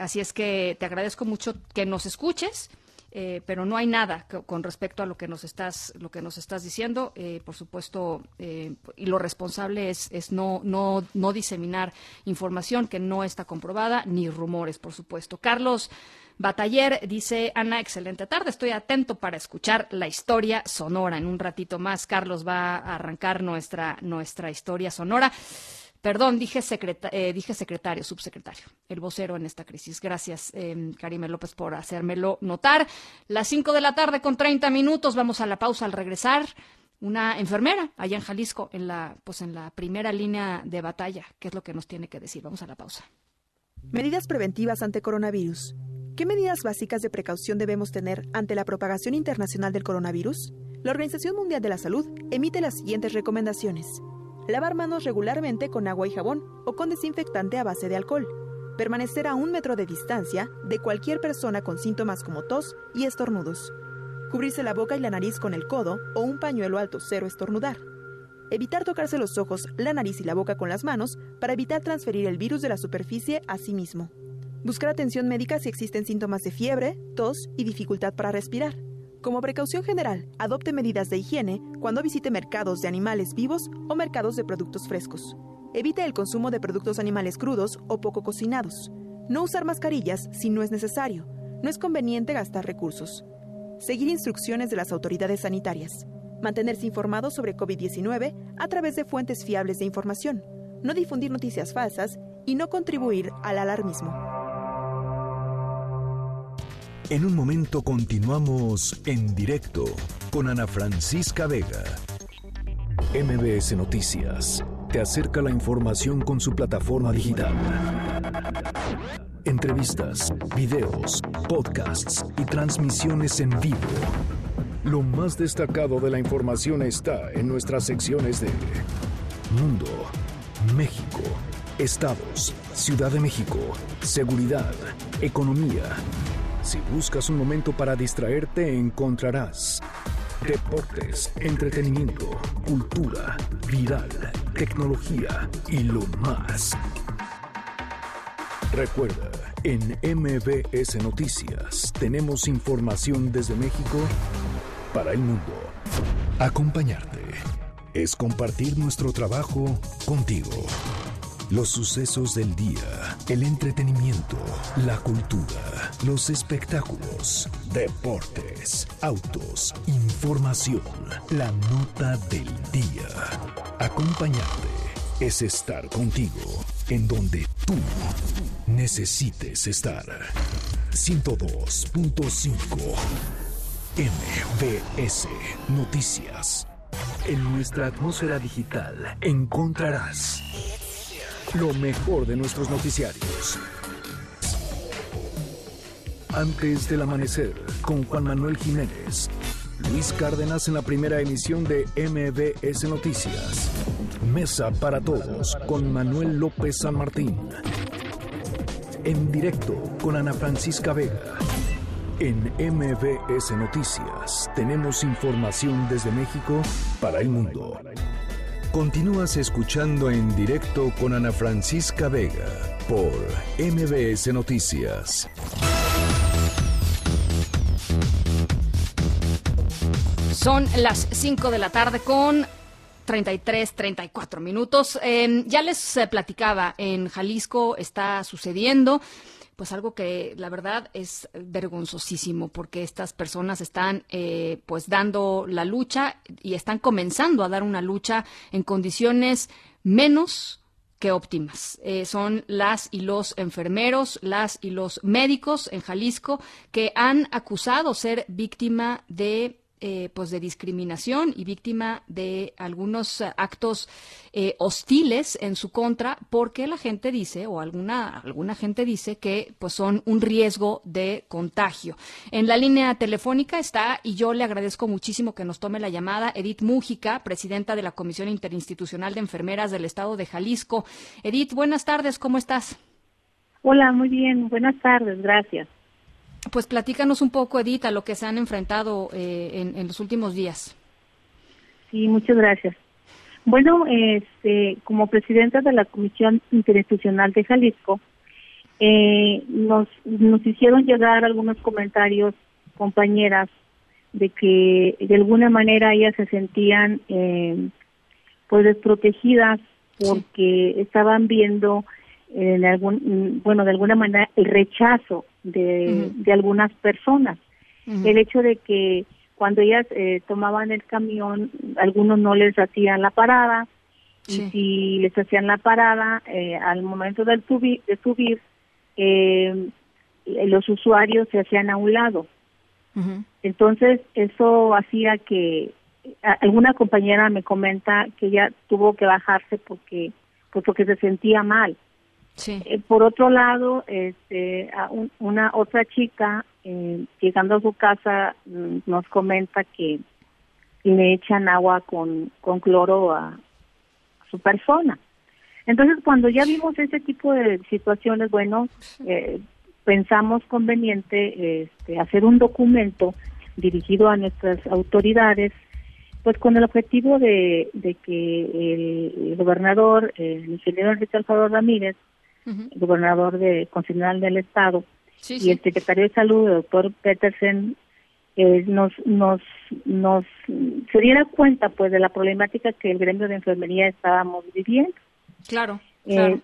así es que te agradezco mucho que nos escuches. Eh, pero no hay nada con respecto a lo que nos estás, lo que nos estás diciendo. Eh, por supuesto, eh, y lo responsable es, es no, no, no diseminar información que no está comprobada, ni rumores, por supuesto. Carlos Bataller dice, Ana, excelente tarde, estoy atento para escuchar la historia sonora. En un ratito más, Carlos va a arrancar nuestra, nuestra historia sonora. Perdón, dije, eh, dije secretario, subsecretario, el vocero en esta crisis. Gracias, eh, Karime López, por hacérmelo notar. Las 5 de la tarde con 30 minutos, vamos a la pausa al regresar. Una enfermera allá en Jalisco, en la, pues en la primera línea de batalla. ¿Qué es lo que nos tiene que decir? Vamos a la pausa. Medidas preventivas ante coronavirus. ¿Qué medidas básicas de precaución debemos tener ante la propagación internacional del coronavirus? La Organización Mundial de la Salud emite las siguientes recomendaciones. Lavar manos regularmente con agua y jabón o con desinfectante a base de alcohol. Permanecer a un metro de distancia de cualquier persona con síntomas como tos y estornudos. Cubrirse la boca y la nariz con el codo o un pañuelo alto cero estornudar. Evitar tocarse los ojos, la nariz y la boca con las manos para evitar transferir el virus de la superficie a sí mismo. Buscar atención médica si existen síntomas de fiebre, tos y dificultad para respirar. Como precaución general, adopte medidas de higiene cuando visite mercados de animales vivos o mercados de productos frescos. Evite el consumo de productos animales crudos o poco cocinados. No usar mascarillas si no es necesario. No es conveniente gastar recursos. Seguir instrucciones de las autoridades sanitarias. Mantenerse informado sobre COVID-19 a través de fuentes fiables de información. No difundir noticias falsas y no contribuir al alarmismo. En un momento continuamos en directo con Ana Francisca Vega. MBS Noticias te acerca la información con su plataforma digital. Entrevistas, videos, podcasts y transmisiones en vivo. Lo más destacado de la información está en nuestras secciones de Mundo, México, Estados, Ciudad de México, Seguridad, Economía si buscas un momento para distraerte, encontrarás deportes, entretenimiento, cultura, viral, tecnología y lo más. Recuerda, en MBS Noticias tenemos información desde México para el mundo. Acompañarte es compartir nuestro trabajo contigo. Los sucesos del día, el entretenimiento, la cultura, los espectáculos, deportes, autos, información, la nota del día. Acompañarte es estar contigo en donde tú necesites estar. 102.5 MBS Noticias. En nuestra atmósfera digital encontrarás lo mejor de nuestros noticiarios. Antes del amanecer, con Juan Manuel Jiménez. Luis Cárdenas en la primera emisión de MBS Noticias. Mesa para todos con Manuel López San Martín. En directo con Ana Francisca Vega. En MBS Noticias tenemos información desde México para el mundo. Continúas escuchando en directo con Ana Francisca Vega por MBS Noticias. Son las 5 de la tarde con 33, 34 minutos. Em, ya les eh, platicaba, en Jalisco está sucediendo pues algo que la verdad es vergonzosísimo porque estas personas están eh, pues dando la lucha y están comenzando a dar una lucha en condiciones menos que óptimas. Eh, son las y los enfermeros, las y los médicos en Jalisco que han acusado ser víctima de eh, pues de discriminación y víctima de algunos actos eh, hostiles en su contra porque la gente dice o alguna alguna gente dice que pues son un riesgo de contagio. En la línea telefónica está y yo le agradezco muchísimo que nos tome la llamada Edith Mújica, presidenta de la Comisión Interinstitucional de Enfermeras del Estado de Jalisco. Edith, buenas tardes, ¿cómo estás? Hola, muy bien, buenas tardes, gracias. Pues platícanos un poco, Edith, a lo que se han enfrentado eh, en, los últimos días. Sí, muchas gracias. Bueno, este, como presidenta de la Comisión Interinstitucional de Jalisco, eh, nos, nos hicieron llegar algunos comentarios, compañeras, de que de alguna manera ellas se sentían eh, pues desprotegidas porque estaban viendo en algún bueno de alguna manera el rechazo de, de algunas personas. El hecho de que cuando ellas eh, tomaban el camión algunos no les hacían la parada y si les hacían la parada eh, al momento de subir de subir eh, los usuarios se hacían a un lado. Entonces eso hacía que alguna compañera me comenta que ella tuvo que bajarse porque pues porque se sentía mal. Sí. Eh, por otro lado, este, una otra chica eh, llegando a su casa mm, nos comenta que le echan agua con, con cloro a, su persona. Entonces, cuando ya vimos ese tipo de situaciones, bueno, eh, pensamos conveniente este, hacer un documento dirigido a nuestras autoridades pues con el objetivo de, que el, gobernador, el ingeniero Enrique Alfaro Ramírez, el gobernador de constitucional del Estado, y el secretario de Salud, el doctor Petersen, eh, nos, nos, nos se diera cuenta pues de la problemática que el gremio de enfermería estábamos viviendo. Claro, eh,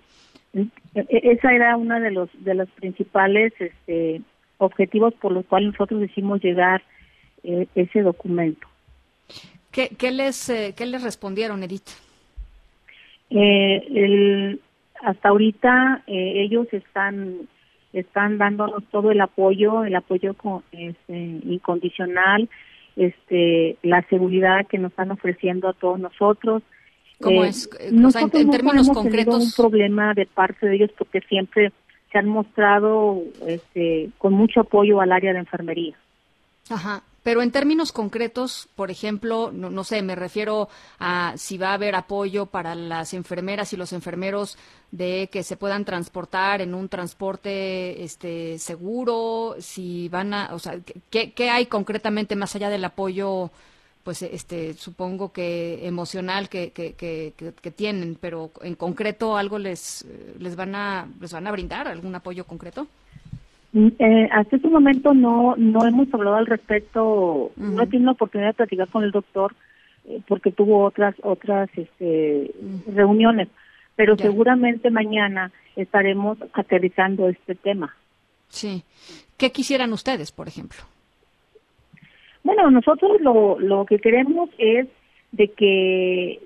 e, esa era una de los de los principales este, objetivos por los cuales nosotros hicimos llegar eh, ese documento. ¿Qué, les, eh, ¿Qué les respondieron, Edith? Eh, el, hasta ahorita eh, ellos están están dándonos todo el apoyo, el apoyo con, este, incondicional, este, la seguridad que nos están ofreciendo a todos nosotros. ¿Cómo es? en, términos concretos. un problema de parte de ellos porque siempre se han mostrado este, con mucho apoyo al área de enfermería. Ajá. Pero en términos concretos, por ejemplo, no, sé, me refiero a si va a haber apoyo para las enfermeras y los enfermeros de que se puedan transportar en un transporte este seguro, si van a, o sea, ¿qué, qué hay concretamente más allá del apoyo? pues este supongo que emocional que, que, que, que, tienen pero en concreto algo les les van a les van a brindar algún apoyo concreto eh, hasta este momento no no hemos hablado al respecto, no he tenido la oportunidad de platicar con el doctor eh, porque tuvo otras otras este, reuniones, pero seguramente mañana estaremos aterrizando este tema. Sí. ¿Qué quisieran ustedes, por ejemplo? Bueno, nosotros lo, lo que queremos es de que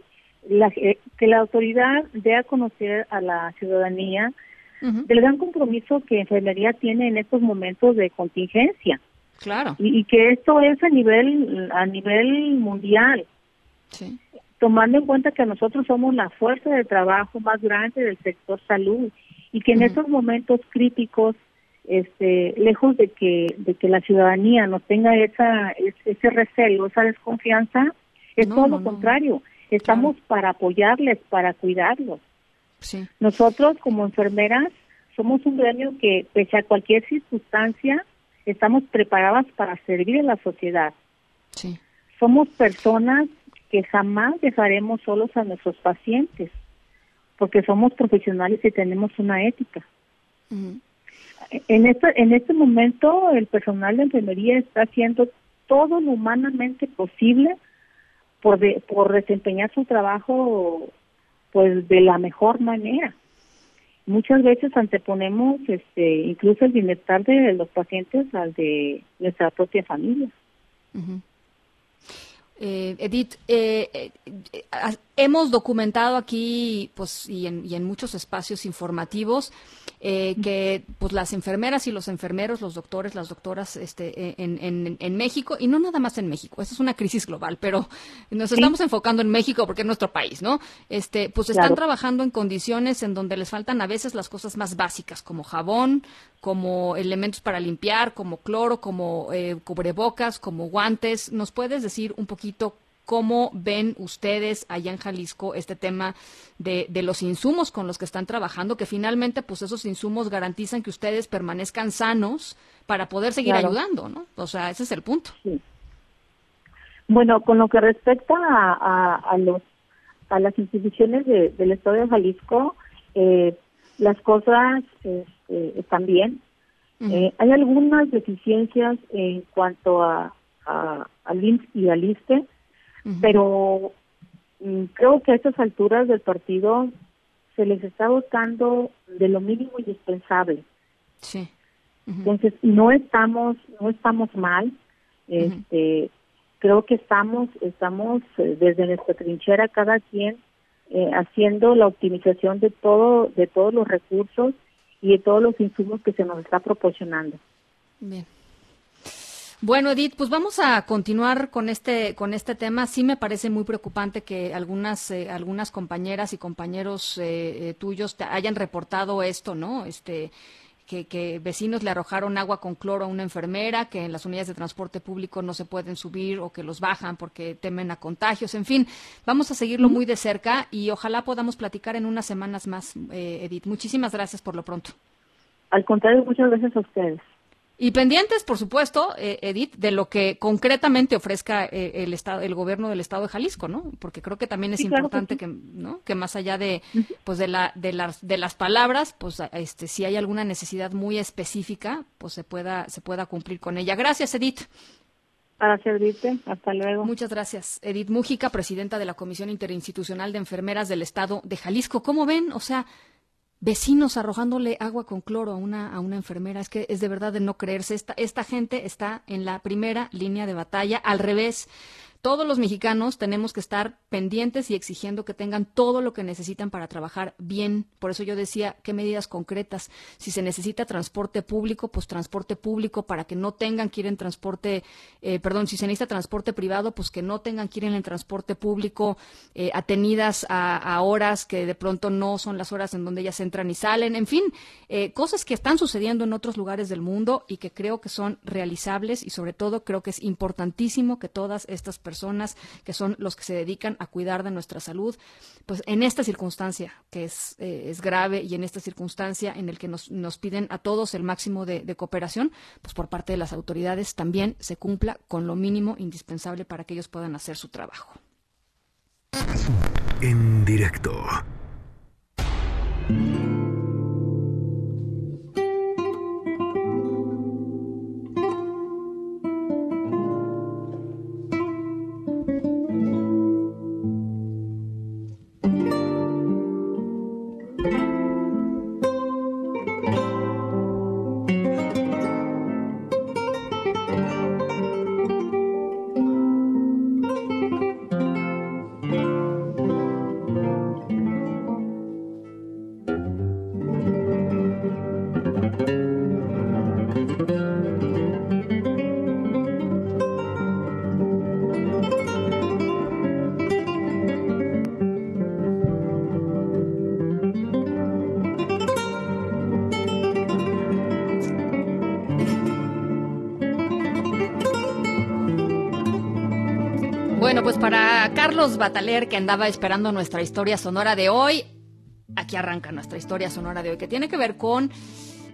la, eh, que la autoridad dé a conocer a la ciudadanía del gran compromiso que enfermería tiene en estos momentos de contingencia. Claro. Y, que esto es a nivel a nivel mundial. Sí. Tomando en cuenta que nosotros somos la fuerza de trabajo más grande del sector salud y que en estos momentos críticos este lejos de que de que la ciudadanía nos tenga esa ese, recelo, esa desconfianza, es todo lo contrario. Estamos para apoyarles, para cuidarlos. Nosotros como enfermeras somos un gremio que pese a cualquier circunstancia estamos preparadas para servir a la sociedad. Somos personas que jamás dejaremos solos a nuestros pacientes porque somos profesionales y tenemos una ética. En este en este momento el personal de enfermería está haciendo todo lo humanamente posible por por desempeñar su trabajo pues de la mejor manera. Muchas veces anteponemos este incluso el bienestar de los pacientes al de nuestra propia familia. Eh, Edith, eh, eh, hemos documentado aquí, pues, y en, y en muchos espacios informativos, que, pues, las enfermeras y los enfermeros, los doctores, las doctoras, este, en, en, en, México y no nada más en México. Esa es una crisis global, pero nos estamos enfocando en México porque es nuestro país, ¿no? Este, pues, están trabajando en condiciones en donde les faltan a veces las cosas más básicas, como jabón, como elementos para limpiar, como cloro, como cubrebocas, como guantes. ¿Nos puedes decir un poquito ¿Cómo ven ustedes allá en Jalisco este tema de, de, los insumos con los que están trabajando? Que finalmente, pues esos insumos garantizan que ustedes permanezcan sanos para poder seguir ayudando, ¿no? O sea, ese es el punto. Bueno, con lo que respecta a, a, los a las instituciones del Estado de Jalisco, eh, las cosas este, están bien. Eh, hay algunas deficiencias en cuanto a, a, al IMSS y al ISTE, pero mm, creo que a estas alturas del partido se les está votando de lo mínimo indispensable. Sí. Entonces no estamos no estamos mal. Este creo que estamos estamos eh, desde nuestra trinchera cada quien eh, haciendo la optimización de todo de todos los recursos y de todos los insumos que se nos está proporcionando. Bien. Bueno, Edith, pues vamos a continuar con este con este tema. Sí me parece muy preocupante que algunas eh, algunas compañeras y compañeros eh, eh, tuyos te hayan reportado esto, ¿no? Este que, que, vecinos le arrojaron agua con cloro a una enfermera, que en las unidades de transporte público no se pueden subir o que los bajan porque temen a contagios. En fin, vamos a seguirlo muy de cerca y ojalá podamos platicar en unas semanas más, Edith. Muchísimas gracias por lo pronto. Al contrario, muchas gracias a ustedes. Y pendientes, por supuesto, eh, Edith, de lo que concretamente ofrezca eh, el estado, el gobierno del estado de Jalisco, ¿no? Porque creo que también es importante que, ¿no? Que más allá de, pues de la, de las, de las palabras, pues, este, si hay alguna necesidad muy específica, pues se pueda, se pueda cumplir con ella. Gracias, Edith. Para servirte. Hasta luego. Muchas gracias. Edith Mújica, presidenta de la Comisión Interinstitucional de Enfermeras del Estado de Jalisco. ¿Cómo ven? O sea, vecinos arrojándole agua con cloro a una, a una enfermera. Es que es de verdad de no creerse. Esta, esta gente está en la primera línea de batalla. Al revés, todos los mexicanos tenemos que estar pendientes y exigiendo que tengan todo lo que necesitan para trabajar bien. Por eso yo decía, ¿qué medidas concretas? Si se necesita transporte público, pues transporte público para que no tengan que ir en transporte, eh, perdón, si se necesita transporte privado, pues que no tengan que ir en el transporte público eh, atenidas a, horas que de pronto no son las horas en donde ellas entran y salen. En fin, eh, cosas que están sucediendo en otros lugares del mundo y que creo que son realizables y sobre todo creo que es importantísimo que todas estas personas personas que son los que se dedican a cuidar de nuestra salud, pues en esta circunstancia que es, eh, es grave y en esta circunstancia en el que nos, nos piden a todos el máximo de, de cooperación, pues por parte de las autoridades también se cumpla con lo mínimo indispensable para que ellos puedan hacer su trabajo. En directo. Bataler, que andaba esperando nuestra historia sonora de hoy, aquí arranca nuestra historia sonora de hoy, que tiene que ver con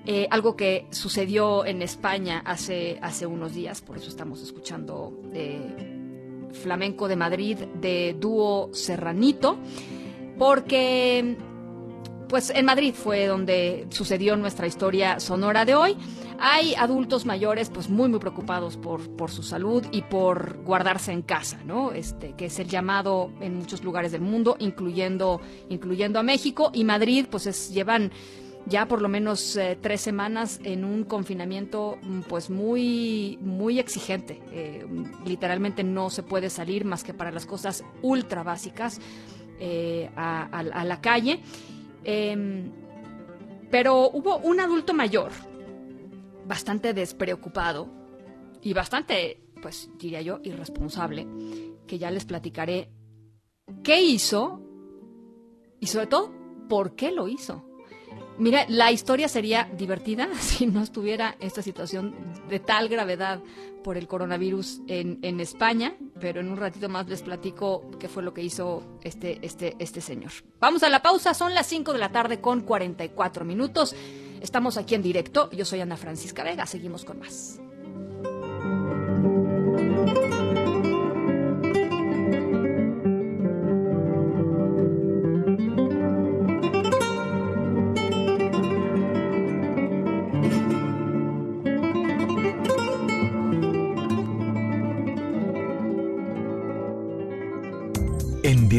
eh, algo que sucedió en España hace, hace unos días, por eso estamos escuchando eh, Flamenco de Madrid de dúo Serranito, porque pues en Madrid fue donde sucedió nuestra historia sonora de hoy. Hay adultos mayores pues muy muy preocupados por, por su salud y por guardarse en casa, ¿no? Este, que es el llamado en muchos lugares del mundo, incluyendo, incluyendo a México y Madrid, pues es, llevan ya por lo menos eh, tres semanas en un confinamiento mm, pues muy muy exigente eh, literalmente no se puede salir más que para las cosas ultra básicas eh, a, la calle Em, pero hubo un adulto mayor, bastante despreocupado y bastante, pues diría yo, irresponsable, que ya les platicaré qué hizo y sobre todo por qué lo hizo. Mira, la historia sería divertida si no estuviera esta situación de tal gravedad por el coronavirus en, en, España, pero en un ratito más les platico qué fue lo que hizo este, este, este señor. Vamos a la pausa, son las 5 de la tarde con 44 minutos. Estamos aquí en directo, yo soy Ana Francisca Vega, seguimos con más.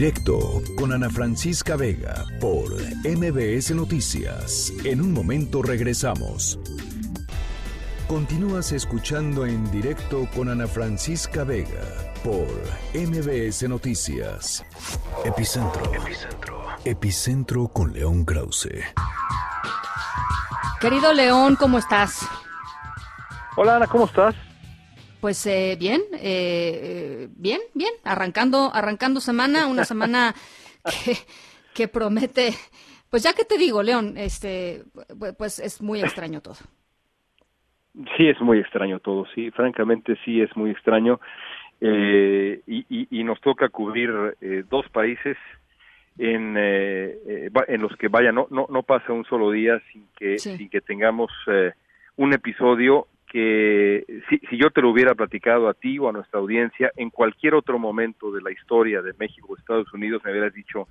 Directo con Ana Francisca Vega por MBS Noticias. En un momento regresamos. Continúas escuchando en directo con Ana Francisca Vega por MBS Noticias. Epicentro. Epicentro. Epicentro con León Krause. Querido León, ¿cómo estás? Hola Ana, ¿cómo estás? Pues eh, bien, eh, bien, bien, arrancando, arrancando semana, una semana que, que, promete, pues ya que te digo, León, este, pues es muy extraño todo. Sí, es muy extraño todo, sí, francamente sí es muy extraño eh, y, y, y, nos toca cubrir eh, dos países en, eh, en los que vaya no no no pasa un solo día sin que sí. sin que tengamos un episodio que si, si, yo te lo hubiera platicado a ti o a nuestra audiencia en cualquier otro momento de la historia de México o Estados Unidos me hubieras dicho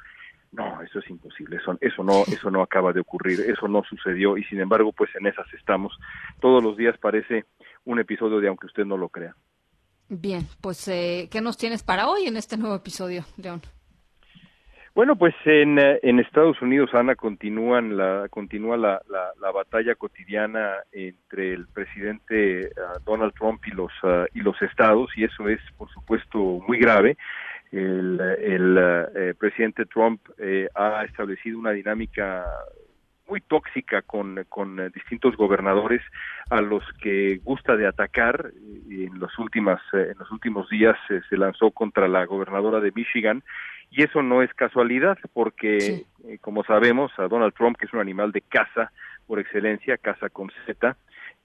no eso es imposible eso eso no eso no acaba de ocurrir eso no sucedió y sin embargo pues en esas estamos. Todos los días parece un episodio de aunque usted no lo crea. Bien pues eh, qué nos tienes para hoy en este nuevo episodio León bueno, pues en, en Estados Unidos, Ana, continúan la, continúa la, la, la batalla cotidiana entre el presidente uh, Donald Trump y los, uh, y los estados, y eso es, por supuesto, muy grave. El, el uh, presidente Trump eh, ha establecido una dinámica muy tóxica con, con distintos gobernadores a los que gusta de atacar. En, los últimas, eh, en los últimos días eh, se lanzó contra la gobernadora de Michigan y eso no es casualidad porque, sí. eh, como sabemos, a Donald Trump, que es un animal de caza por excelencia, caza con Z,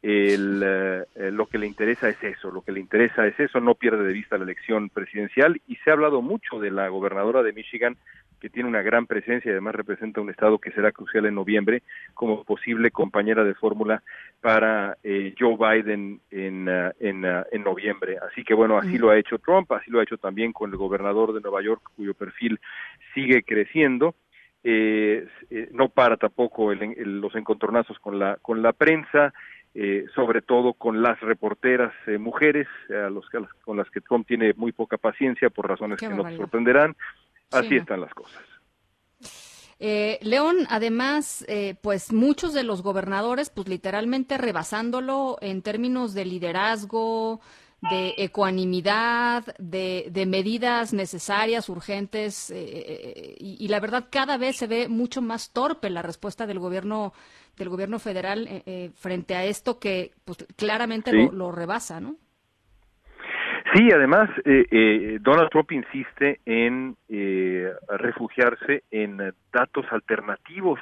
el, eh, lo que le interesa es eso, lo que le interesa es eso, no pierde de vista la elección presidencial y se ha hablado mucho de la gobernadora de Michigan que tiene una gran presencia y además representa un estado que será crucial en noviembre como posible compañera de fórmula para eh, Joe Biden en, uh, en, uh, en, noviembre. Así que bueno, así mm. lo ha hecho Trump, así lo ha hecho también con el gobernador de Nueva York, cuyo perfil sigue creciendo. Eh, eh, no para tampoco el, el, los encontronazos con la con la prensa, eh, sobre todo con las reporteras eh, mujeres, a los, a las, con las que Trump tiene muy poca paciencia por razones Qué que no te sorprenderán. Así sí, están las cosas. Eh, León, además, eh, pues muchos de los gobernadores, pues literalmente rebasándolo en términos de liderazgo, de ecuanimidad, de, de medidas necesarias, urgentes, eh, y, y, la verdad cada vez se ve mucho más torpe la respuesta del gobierno del gobierno federal eh, frente a esto que pues claramente sí. lo, lo rebasa, ¿no? Sí, además, eh, eh, Donald Trump insiste en eh, refugiarse en datos alternativos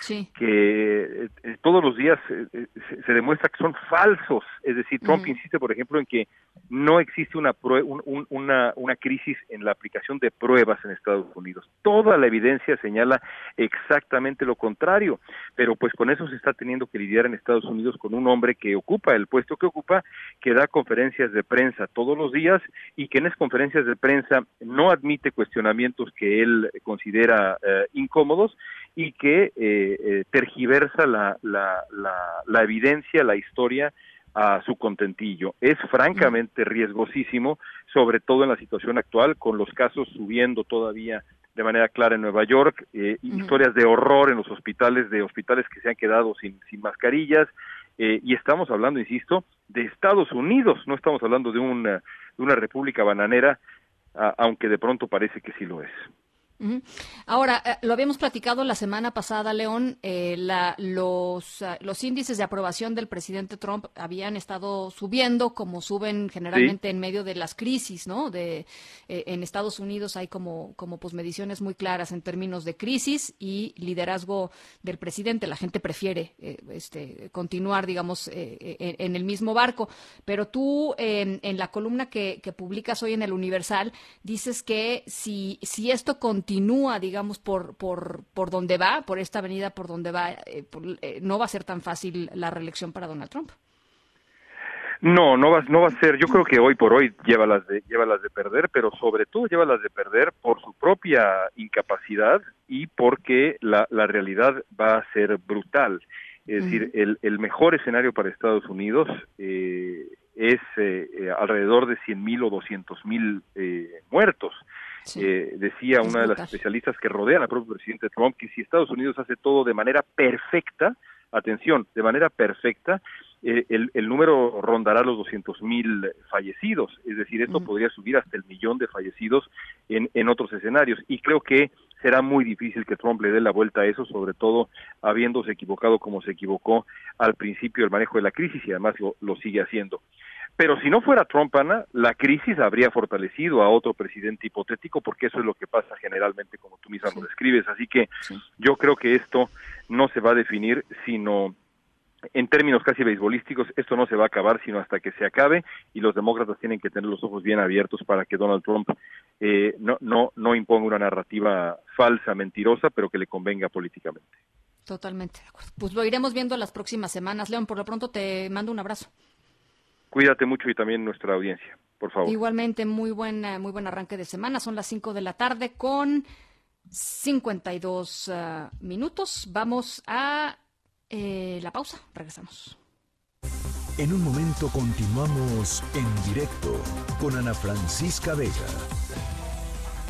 sí. que eh, todos los días se, se, demuestra que son falsos. Es decir, Trump uh -huh. insiste, por ejemplo, en que no existe una, un, un, una, una crisis en la aplicación de pruebas en Estados Unidos. Toda la evidencia señala exactamente lo contrario, pero pues con eso se está teniendo que lidiar en Estados Unidos con un hombre que ocupa el puesto que ocupa, que da conferencias de prensa todos los días y que en esas conferencias de prensa no admite cuestionamientos que él considera eh, incómodos y que eh, eh, tergiversa la, la, la, la evidencia, la historia a su contentillo. Es francamente riesgosísimo, sobre todo en la situación actual, con los casos subiendo todavía de manera clara en Nueva York, eh, uh -huh. historias de horror en los hospitales, de hospitales que se han quedado sin, sin mascarillas, eh, y estamos hablando, insisto, de Estados Unidos, no estamos hablando de una, de una república bananera, a, aunque de pronto parece que sí lo es. Ahora, eh, lo habíamos platicado la semana pasada, León, eh, los, ah, los índices de aprobación del presidente Trump habían estado subiendo, como suben generalmente en medio de las crisis, ¿no? De, eh, en Estados Unidos hay como, como pues, mediciones muy claras en términos de crisis y liderazgo del presidente. La gente prefiere este, continuar, digamos, en, el mismo barco. Pero tú, en la columna que, que publicas hoy en el Universal, dices que si, si esto continúa, continúa, digamos, por, por, por donde va, por esta avenida por donde va, eh, eh, no va a ser tan fácil la reelección para Donald Trump. No, no va, no va a ser. Yo creo que hoy por hoy lleva las de, lleva las de perder, pero sobre todo lleva las de perder por su propia incapacidad y porque la, la realidad va a ser brutal. Es decir, el, el mejor escenario para Estados Unidos eh, es alrededor de 100 mil o 200 mil muertos. Eh, decía una de las especialistas que rodean al propio presidente Trump que si Estados Unidos hace todo de manera perfecta, atención, de manera perfecta, eh, el, el, número rondará los 200 mil fallecidos, es decir, esto podría subir hasta el millón de fallecidos en, en otros escenarios. Y creo que será muy difícil que Trump le dé la vuelta a eso, sobre todo habiéndose equivocado como se equivocó al principio del manejo de la crisis y además lo, lo sigue haciendo. Pero si no fuera Trump, Ana, la crisis habría fortalecido a otro presidente hipotético, porque eso es lo que pasa generalmente, como tú misma lo describes. Así que yo creo que esto no se va a definir, sino en términos casi beisbolísticos, esto no se va a acabar sino hasta que se acabe y los demócratas tienen que tener los ojos bien abiertos para que Donald Trump eh, no, no, no imponga una narrativa falsa, mentirosa, pero que le convenga políticamente. Totalmente de acuerdo. Pues lo iremos viendo las próximas semanas. León, por lo pronto te mando un abrazo. Cuídate mucho y también nuestra audiencia, por favor. Igualmente, muy buen, muy buen arranque de semana. Son las 5 de la tarde con 52 uh, minutos. Vamos a eh, la pausa. Regresamos. En un momento continuamos en directo con Ana Francisca Vega.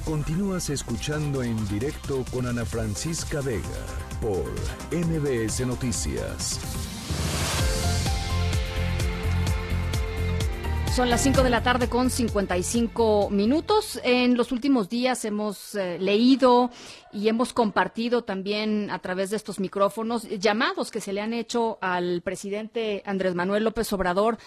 Continúas escuchando en directo con Ana Francisca Vega por MBS Noticias. Son las 5 de la tarde con 55 minutos. En los últimos días hemos eh, leído y hemos compartido también a través de estos micrófonos llamados que se le han hecho al presidente Andrés Manuel López Obrador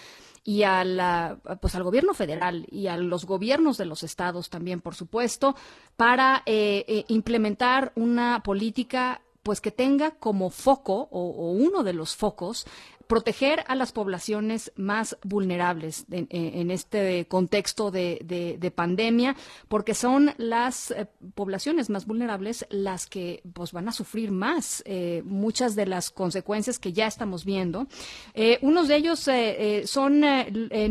y a pues al gobierno federal y a los gobiernos de los estados también, por supuesto, para eh, eh, implementar una política pues que tenga como foco o, uno de los focos proteger a las poblaciones más vulnerables en, este contexto de, pandemia, porque son las eh, poblaciones más vulnerables las que pues, van a sufrir más eh, muchas de las consecuencias que ya estamos viendo. Eh, unos de ellos son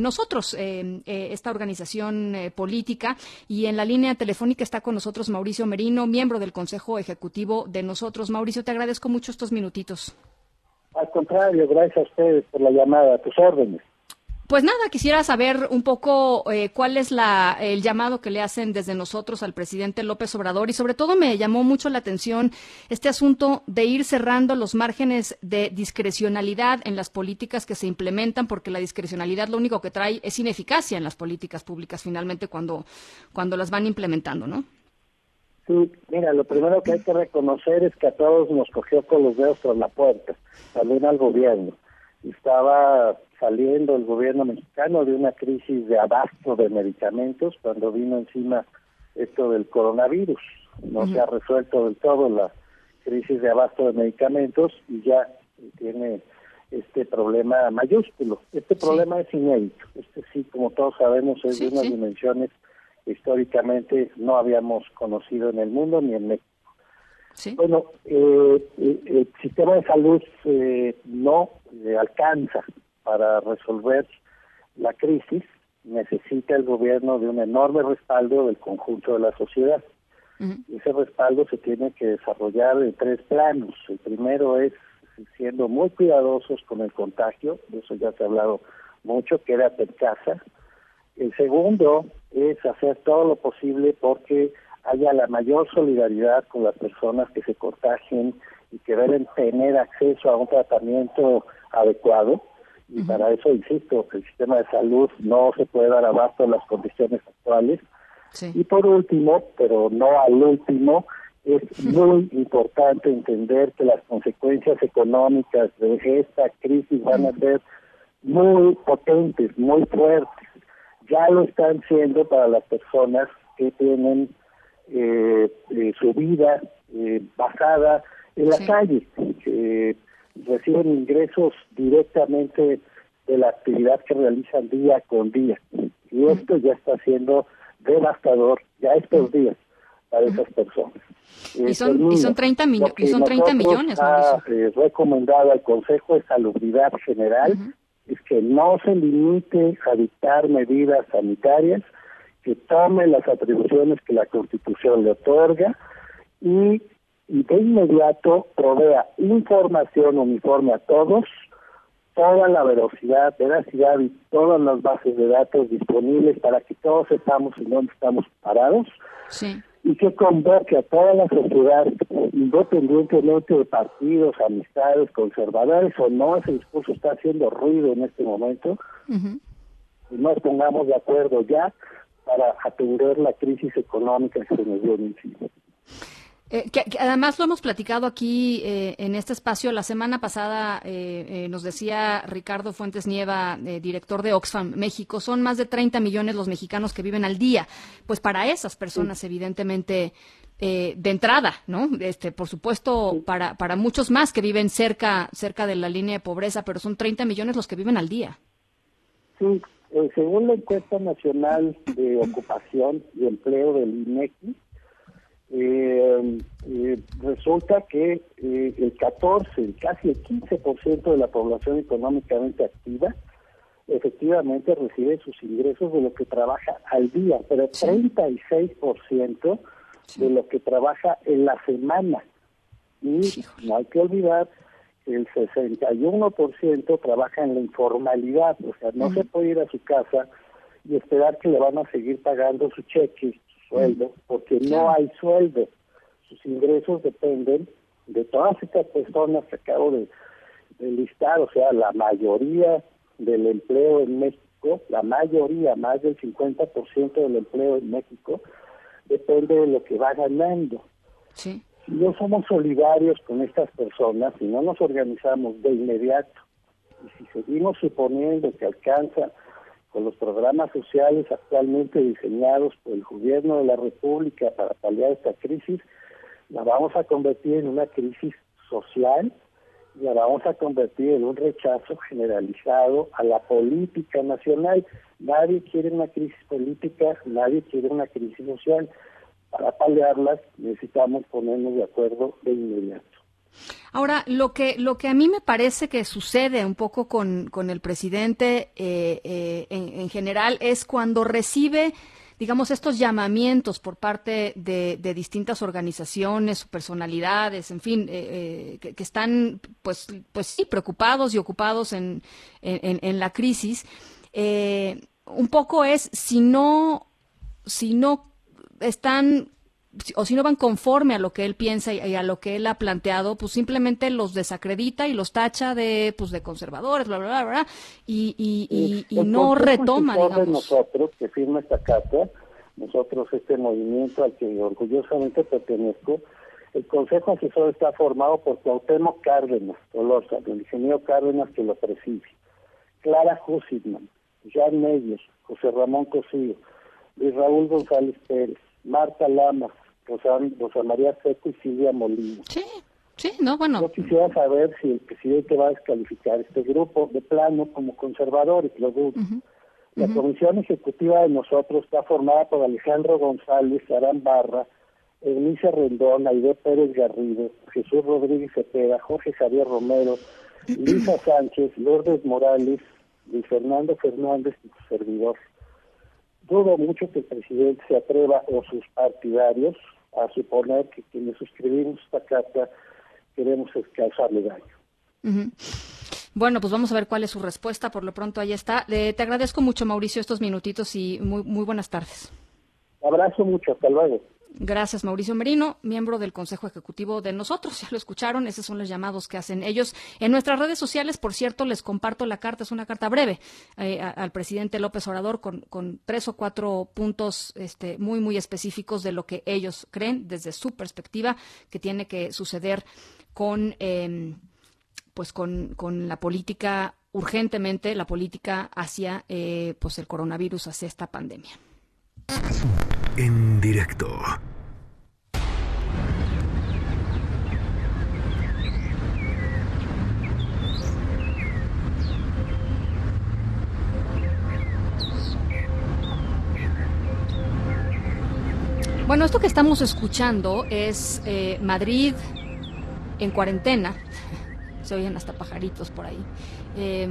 nosotros, esta organización política, y en la línea telefónica está con nosotros Mauricio Merino, miembro del Consejo Ejecutivo de nosotros. Mauricio, te agradezco mucho estos minutitos. Al contrario, gracias a ustedes por la llamada, a tus órdenes. Pues nada, quisiera saber un poco eh, cuál es el llamado que le hacen desde nosotros al presidente López Obrador y sobre todo me llamó mucho la atención este asunto de ir cerrando los márgenes de discrecionalidad en las políticas que se implementan porque la discrecionalidad lo único que trae es ineficacia en las políticas públicas finalmente cuando, cuando las van implementando, ¿no? Sí, mira, lo primero que hay que reconocer es que a todos nos cogió con los dedos tras la puerta, también al gobierno. Estaba saliendo el gobierno mexicano de una crisis de abasto de medicamentos cuando vino encima esto del coronavirus. No se ha resuelto del todo la crisis de abasto de medicamentos y ya tiene este problema mayúsculo. Este problema es inédito. Este sí, como todos sabemos, es de unas dimensiones históricamente no habíamos conocido en el mundo ni en México. Bueno, eh, eh, el sistema de salud eh, no alcanza para resolver la crisis, necesita el gobierno de un enorme respaldo del conjunto de la sociedad. Y ese respaldo se tiene que desarrollar en tres planos. El primero es siendo muy cuidadosos con el contagio, de eso ya se ha hablado mucho, quédate en casa, el segundo es hacer todo lo posible porque haya la mayor solidaridad con las personas que se contagien y que deben tener acceso a un tratamiento adecuado. Y para eso, insisto, el sistema de salud no se puede dar abasto en las condiciones actuales. Y por último, pero no al último, es muy importante entender que las consecuencias económicas de esta crisis van a ser muy potentes, muy fuertes. Ya lo están siendo para las personas que tienen eh, eh, su vida eh, basada en la calle, que reciben ingresos directamente de la actividad que realizan día con día. Y esto ya está siendo devastador ya estos días para esas personas. Y son, y son 30, y son 30 millones. Ha eh, recomendado al Consejo de Salubridad General es que no se limite a dictar medidas sanitarias, que tome las atribuciones que la Constitución le otorga y, y de inmediato provea información uniforme a todos toda la velocidad, veracidad y todas las bases de datos disponibles para que todos sepamos en dónde estamos parados y que convoque a toda la sociedad, independientemente de partidos, amistades, conservadores o no, ese discurso está haciendo ruido en este momento, y nos pongamos de acuerdo ya para atender la crisis económica que se nos dio encima. Eh, que, además lo hemos platicado aquí eh, en este espacio. La semana pasada eh, nos decía Ricardo Fuentes Nieva, director de Oxfam México, son más de 30 millones los mexicanos que viven al día. Pues para esas personas, evidentemente, de entrada, ¿no? Este, por supuesto, para, para muchos más que viven cerca, cerca de la línea de pobreza, pero son 30 millones los que viven al día. Sí, según la encuesta nacional de ocupación y empleo del INEGI, eh, eh, resulta que eh, el 14, casi el 15% de la población económicamente activa efectivamente recibe sus ingresos de lo que trabaja al día, pero 36% de lo que trabaja en la semana. Y no hay que olvidar que el 61% trabaja en la informalidad, o sea, no se puede ir a su casa y esperar que le van a seguir pagando su cheque sueldo, porque no hay sueldo. Sus ingresos dependen de todas estas personas que acabo de, listar, o sea, la mayoría del empleo en México, la mayoría, más del 50% del empleo en México, depende de lo que va ganando. Si no somos solidarios con estas personas, si no nos organizamos de inmediato, y si seguimos suponiendo que alcanza con los programas sociales actualmente diseñados por el gobierno de la República para paliar esta crisis, la vamos a convertir en una crisis social y la vamos a convertir en un rechazo generalizado a la política nacional. Nadie quiere una crisis política, nadie quiere una crisis social. Para paliarlas necesitamos ponernos de acuerdo de inmediato. Ahora, lo que, lo que a mí me parece que sucede un poco con, el presidente eh, eh, en, general es cuando recibe, digamos, estos llamamientos por parte de, distintas organizaciones, personalidades, en fin, eh, que, están, pues, pues sí, preocupados y ocupados en, en la crisis. un poco es si no, si no están o si no van conforme a lo que él piensa y, a lo que él ha planteado, pues simplemente los desacredita y los tacha de pues de conservadores, bla, bla, bla, y, y, y, no retoma, digamos. nosotros, que firma esta carta, nosotros este movimiento al que orgullosamente pertenezco, el Consejo Asesor está formado por Cuauhtémoc Cárdenas, Tolosa, el ingeniero Cárdenas que lo preside, Clara Hussitman, Jan Meyer, José Ramón Cosillo, Luis Raúl González Pérez, Marta Lamas, Rosa, María Seco y Silvia Molina. Sí, sí, no, bueno. Yo quisiera saber si el presidente va a descalificar este grupo de plano como conservadores, lo dudo. La comisión ejecutiva de nosotros está formada por Alejandro González, Arán Barra, Eunice Rendón, Aide Pérez Garrido, Jesús Rodríguez Cepeda, Jorge Javier Romero, Lisa Sánchez, Lourdes Morales, Luis Fernando Fernández y su servidor dudo mucho que el presidente se atreva o sus partidarios a suponer que quienes suscribimos esta carta queremos causarle daño. Bueno, pues vamos a ver cuál es su respuesta. Por lo pronto, ahí está. te agradezco mucho, Mauricio, estos minutitos y muy, muy buenas tardes. Abrazo mucho. Hasta luego. Gracias, Mauricio Merino, miembro del Consejo Ejecutivo de nosotros. Ya lo escucharon, esos son los llamados que hacen ellos. En nuestras redes sociales, por cierto, les comparto la carta, es una carta breve eh, al presidente López Obrador con, con, tres o cuatro puntos este, muy, muy específicos de lo que ellos creen desde su perspectiva que tiene que suceder con, eh, pues con, con, la política, urgentemente la política hacia eh, pues el coronavirus, hacia esta pandemia. En directo. Bueno, esto que estamos escuchando es eh, Madrid en cuarentena. Se oyen hasta pajaritos por ahí. Eh,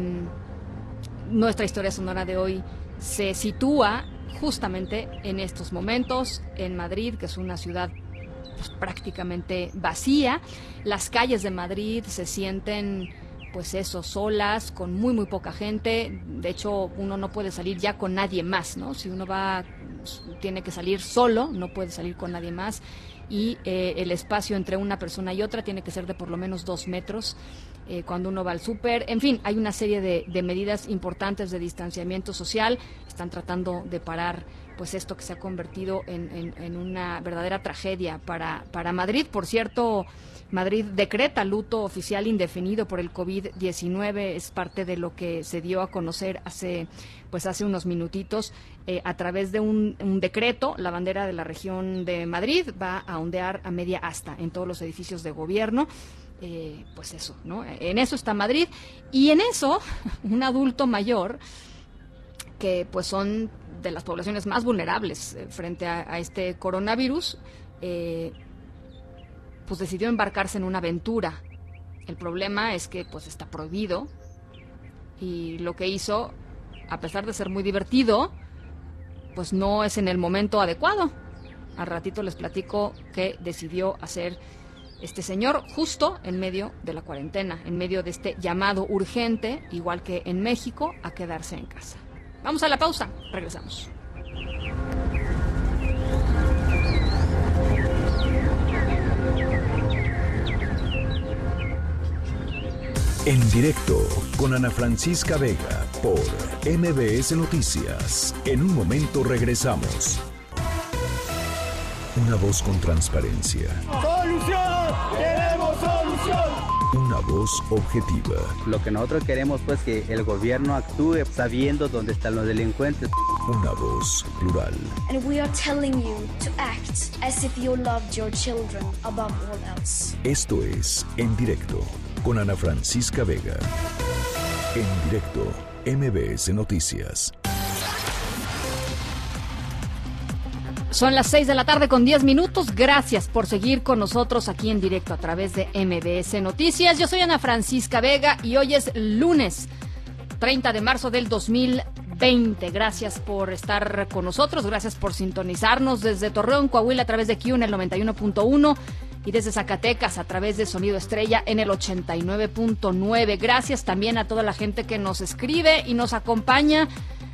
nuestra historia sonora de hoy se sitúa justamente en estos momentos en Madrid, que es una ciudad pues, prácticamente vacía. Las calles de Madrid se sienten pues eso, solas, con muy muy poca gente. De hecho, uno no puede salir ya con nadie más, ¿no? Si uno va, tiene que salir solo, no puede salir con nadie más. Y eh, el espacio entre una persona y otra tiene que ser de por lo menos dos metros. Eh, cuando uno va al súper. En fin, hay una serie de, medidas importantes de distanciamiento social. Están tratando de parar pues esto que se ha convertido en, una verdadera tragedia para, para Madrid. Por cierto, Madrid decreta luto oficial indefinido por el COVID-19. Es parte de lo que se dio a conocer hace, pues hace unos minutitos. Eh, a través de un, decreto, la bandera de la región de Madrid va a ondear a media asta en todos los edificios de gobierno. Eh, pues eso, ¿no? En eso está Madrid. Y en eso, un adulto mayor, que pues son de las poblaciones más vulnerables eh, frente a, este coronavirus, eh, pues decidió embarcarse en una aventura. El problema es que pues está prohibido y lo que hizo, a pesar de ser muy divertido, pues no es en el momento adecuado. Al ratito les platico que decidió hacer este señor justo en medio de la cuarentena, en medio de este llamado urgente, igual que en México, a quedarse en casa. Vamos a la pausa, regresamos. En directo con Ana Francisca Vega por MBS Noticias. En un momento regresamos. Una voz con transparencia. Una voz objetiva. Lo que nosotros queremos pues que el gobierno actúe sabiendo dónde están los delincuentes. Una voz plural. And we are telling you to act as if you loved your children above all else. Esto es En Directo con Ana Francisca Vega. En directo, MBS Noticias. Son las 6 de la tarde con 10 minutos. Gracias por seguir con nosotros aquí en directo a través de MBS Noticias. Yo soy Ana Francisca Vega y hoy es lunes 30 de marzo del 2020. Gracias por estar con nosotros. Gracias por sintonizarnos desde Torreón, Coahuila a través de Q en el 91.1 y desde Zacatecas a través de Sonido Estrella en el 89.9. Gracias también a toda la gente que nos escribe y nos acompaña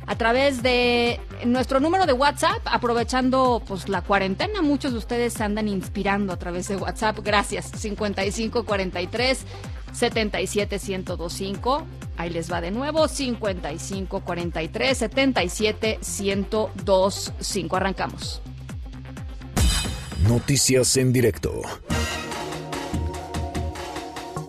a través de nuestro número de WhatsApp, aprovechando pues la cuarentena. Muchos de ustedes se andan inspirando a través de WhatsApp. Gracias. 5543 77 1025. Ahí les va de nuevo. 5543 77 1025. Arrancamos. Noticias en directo.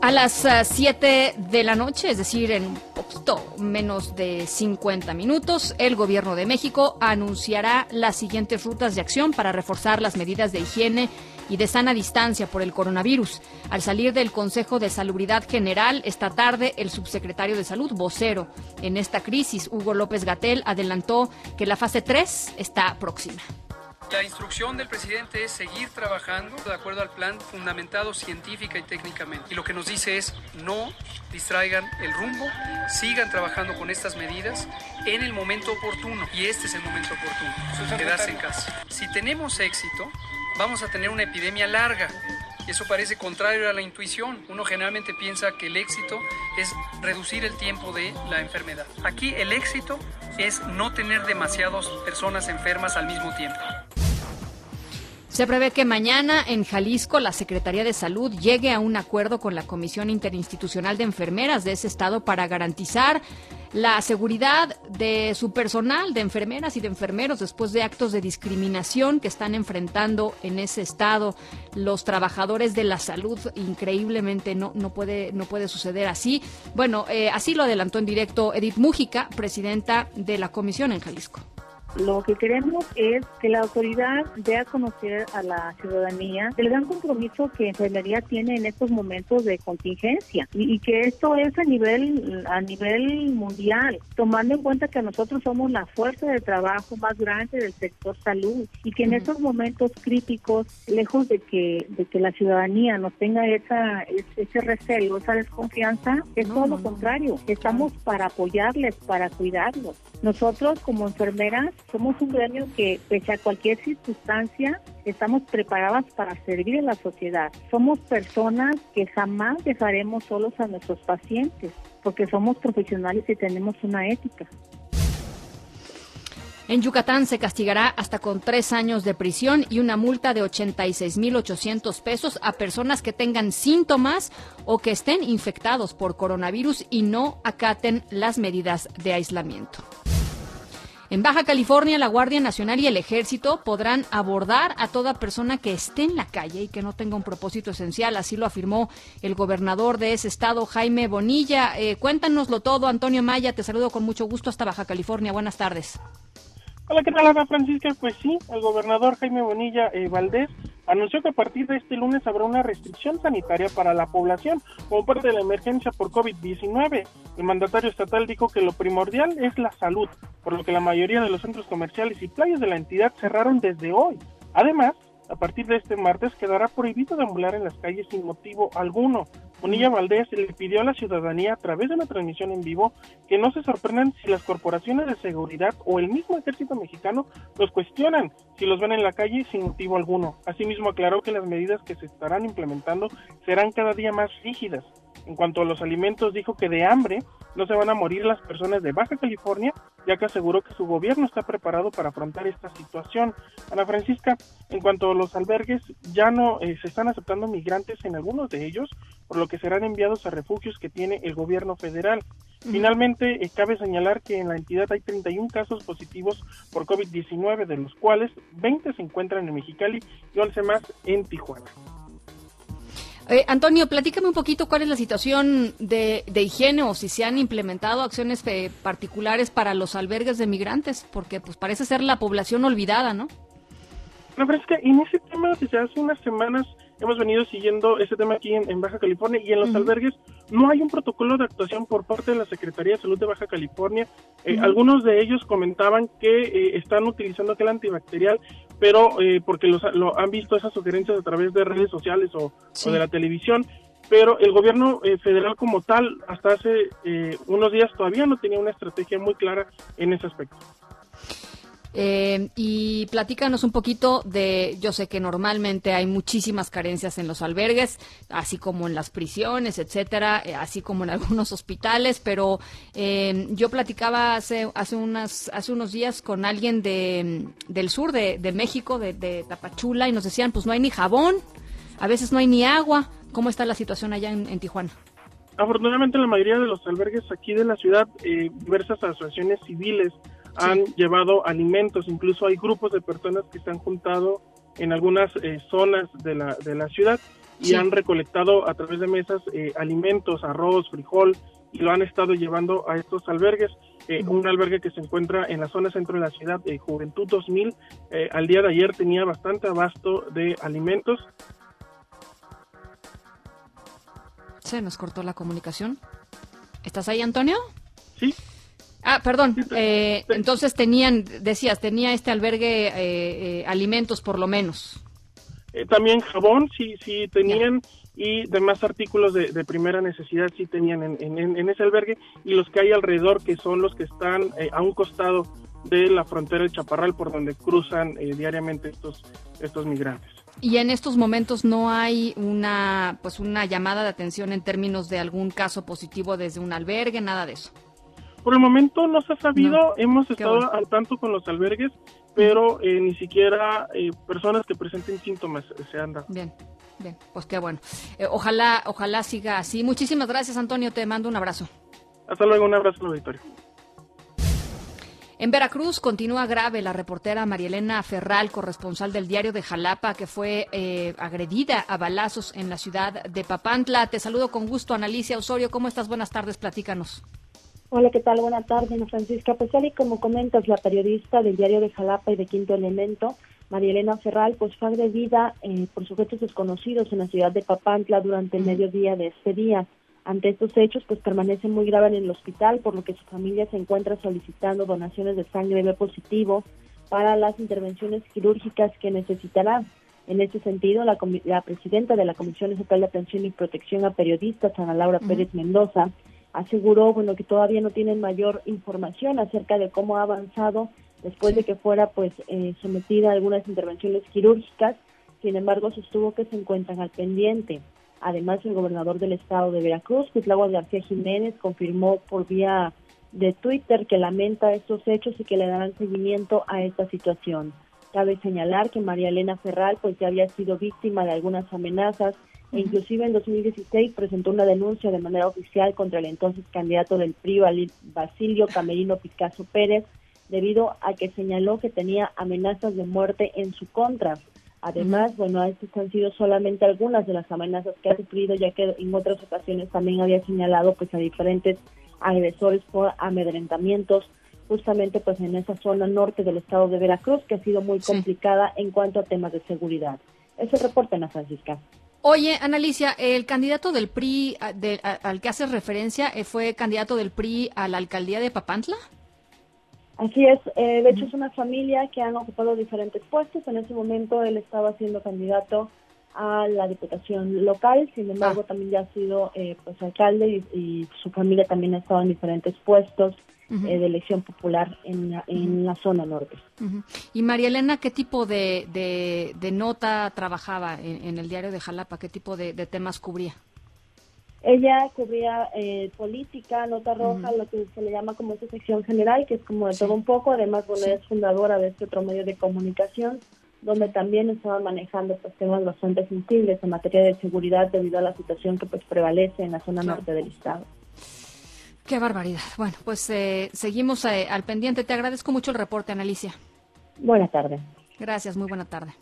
A las 7 uh, de la noche, es decir, en poquito menos de 50 minutos, el Gobierno de México anunciará las siguientes rutas de acción para reforzar las medidas de higiene y de sana distancia por el coronavirus. Al salir del Consejo de Salubridad General esta tarde, el subsecretario de Salud, vocero en esta crisis, Hugo López Gatel, adelantó que la fase 3 está próxima. La instrucción del presidente es seguir trabajando de acuerdo al plan fundamentado científica y técnicamente. Y lo que nos dice es no distraigan el rumbo, sigan trabajando con estas medidas en el momento oportuno. Y este es el momento oportuno, quedarse en casa. Si tenemos éxito, vamos a tener una epidemia larga. Eso parece contrario a la intuición. Uno generalmente piensa que el éxito es reducir el tiempo de la enfermedad. Aquí el éxito es no tener demasiadas personas enfermas al mismo tiempo. Se prevé que mañana en Jalisco la Secretaría de Salud llegue a un acuerdo con la Comisión Interinstitucional de Enfermeras de ese estado para garantizar la seguridad de su personal, de enfermeras y de enfermeros, después de actos de discriminación que están enfrentando en ese estado los trabajadores de la salud. Increíblemente no, no, puede, no puede suceder así. Bueno, eh, así lo adelantó en directo Edith Mújica, presidenta de la comisión en Jalisco. Lo que queremos es que la autoridad dé a conocer a la ciudadanía el gran compromiso que enfermería tiene en estos momentos de contingencia y, que esto es a nivel a nivel mundial, tomando en cuenta que nosotros somos la fuerza de trabajo más grande del sector salud y que en estos momentos críticos, lejos de que de que la ciudadanía nos tenga esa ese recelo, esa desconfianza, es todo lo contrario. Estamos para apoyarles, para cuidarlos. Nosotros como enfermeras somos un gremio que, pese a cualquier circunstancia, estamos preparadas para servir a la sociedad. Somos personas que jamás dejaremos solos a nuestros pacientes, porque somos profesionales y tenemos una ética. En Yucatán se castigará hasta con tres años de prisión y una multa de 86.800 pesos a personas que tengan síntomas o que estén infectados por coronavirus y no acaten las medidas de aislamiento. En Baja California, la Guardia Nacional y el Ejército podrán abordar a toda persona que esté en la calle y que no tenga un propósito esencial. Así lo afirmó el gobernador de ese estado, Jaime Bonilla. Eh, cuéntanoslo todo, Antonio Maya. Te saludo con mucho gusto hasta Baja California. Buenas tardes. Hola, ¿qué tal, Ana Francisca? Pues sí, el gobernador Jaime Bonilla eh, Valdés anunció que a partir de este lunes habrá una restricción sanitaria para la población como parte de la emergencia por COVID-19. El mandatario estatal dijo que lo primordial es la salud, por lo que la mayoría de los centros comerciales y playas de la entidad cerraron desde hoy. Además, a partir de este martes quedará prohibido deambular en las calles sin motivo alguno. Bonilla Valdés le pidió a la ciudadanía a través de una transmisión en vivo que no se sorprendan si las corporaciones de seguridad o el mismo ejército mexicano los cuestionan si los ven en la calle sin motivo alguno. Asimismo aclaró que las medidas que se estarán implementando serán cada día más rígidas. En cuanto a los alimentos, dijo que de hambre no se van a morir las personas de Baja California, ya que aseguró que su gobierno está preparado para afrontar esta situación. Ana Francisca, en cuanto a los albergues, ya no eh, se están aceptando migrantes en algunos de ellos, por lo que serán enviados a refugios que tiene el gobierno federal. Finalmente, eh, cabe señalar que en la entidad hay 31 casos positivos por COVID-19, de los cuales 20 se encuentran en Mexicali y 11 más en Tijuana. Eh, Antonio, platícame un poquito cuál es la situación de, higiene o si se han implementado acciones eh, particulares para los albergues de migrantes, porque pues parece ser la población olvidada, ¿no? La verdad es que en ese tema desde hace unas semanas hemos venido siguiendo ese tema aquí en, Baja California y en los albergues no hay un protocolo de actuación por parte de la Secretaría de Salud de Baja California. Eh, algunos de ellos comentaban que eh, están utilizando aquel antibacterial, pero eh, porque los, lo, han visto esas sugerencias a través de redes sociales o, o de la televisión. Pero el gobierno federal como tal, hasta hace unos días todavía no tenía una estrategia muy clara en ese aspecto. Eh, y platícanos un poquito de, yo sé que normalmente hay muchísimas carencias en los albergues, así como en las prisiones, etcétera, eh, así como en algunos hospitales, pero eh, yo platicaba hace hace unas hace unos días con alguien de del sur de, México, de, Tapachula, y nos decían, pues no hay ni jabón, a veces no hay ni agua. ¿Cómo está la situación allá en, Tijuana? Afortunadamente, la mayoría de los albergues aquí de la ciudad, diversas asociaciones civiles han llevado alimentos, incluso hay grupos de personas que se han juntado en algunas eh, zonas de la, de la ciudad y han recolectado a través de mesas eh, alimentos, arroz, frijol, y lo han estado llevando a estos albergues. Eh, un albergue que se encuentra en la zona centro de la ciudad, de Juventud 2000, al día de ayer tenía bastante abasto de alimentos. Se nos cortó la comunicación. ¿Estás ahí, Antonio? Sí. Ah, perdón. Eh, entonces tenían, decías, tenía este albergue eh, eh, alimentos por lo menos. también jabón, sí, sí tenían. Y demás artículos de, primera necesidad sí tenían en, ese albergue. Y los que hay alrededor, que son los que están a un costado de la frontera del Chaparral, por donde cruzan diariamente estos, estos migrantes. Y en estos momentos no hay una, pues una llamada de atención en términos de algún caso positivo desde un albergue, nada de eso. Por el momento no se ha sabido, hemos estado al tanto con los albergues, pero eh, ni siquiera eh, personas que presenten síntomas se han dado. Bien, bien, pues qué bueno. Eh, ojalá, ojalá siga así. Muchísimas gracias, Antonio. Te mando un abrazo. Hasta luego, un abrazo al auditorio. En Veracruz continúa grave la reportera Marielena Ferral, corresponsal del diario de Jalapa, que fue eh, agredida a balazos en la ciudad de Papantla. Te saludo con gusto, Analicia Osorio. ¿Cómo estás? Buenas tardes, platícanos. Hola, ¿qué tal? Buenas tardes, Ana Francisca. Pues y como comentas, la periodista del diario de Jalapa y de Quinto Elemento, Marielena Ferral, pues fue agredida eh, por sujetos desconocidos en la ciudad de Papantla durante el mediodía de este día. Ante estos hechos, pues permanece muy grave en el hospital, por lo que su familia se encuentra solicitando donaciones de sangre B positivo para las intervenciones quirúrgicas que necesitará. En ese sentido, la, la presidenta de la Comisión Estatal de Atención y Protección a Periodistas, Ana Laura Pérez Mendoza, aseguró bueno que todavía no tienen mayor información acerca de cómo ha avanzado después de que fuera pues eh, sometida a algunas intervenciones quirúrgicas. Sin embargo, sostuvo que se encuentran al pendiente. Además, el gobernador del estado de Veracruz, Cuitlagua García Jiménez, confirmó por vía de Twitter que lamenta estos hechos y que le darán seguimiento a esta situación. Cabe señalar que María Elena Ferral pues ya había sido víctima de algunas amenazas e inclusive en 2016 presentó una denuncia de manera oficial contra el entonces candidato del PRI, Basilio Camerino Picasso Pérez, debido a que señaló que tenía amenazas de muerte en su contra. Además, bueno, estas han sido solamente algunas de las amenazas que ha sufrido, ya que en otras ocasiones también había señalado pues a diferentes agresores por amedrentamientos, justamente pues en esa zona norte del estado de Veracruz, que ha sido muy complicada en cuanto a temas de seguridad. Ese reporte, Ana Francisca. Oye, Analicia, el candidato del PRI al que haces referencia eh, fue candidato del PRI a la alcaldía de Papantla. Así es, eh, de hecho es una familia que han ocupado diferentes puestos. En ese momento él estaba siendo candidato a la diputación local, sin embargo ah. también ya ha sido eh, pues alcalde y, su familia también ha estado en diferentes puestos eh, de elección popular en, la zona norte. Y María Elena, ¿qué tipo de, de, nota trabajaba en, el diario de Jalapa? ¿Qué tipo de temas cubría? Ella cubría eh, política, nota roja, lo que se le llama como esa sección general, que es como de todo un poco. Además, bueno, es fundadora de este otro medio de comunicación, donde también estaba manejando pues, temas bastante sensibles en materia de seguridad debido a la situación que pues prevalece en la zona norte del estado. Qué barbaridad. Bueno, pues eh, seguimos eh, al pendiente. Te agradezco mucho el reporte, Analicia. Buenas tardes. Gracias, muy buena tarde.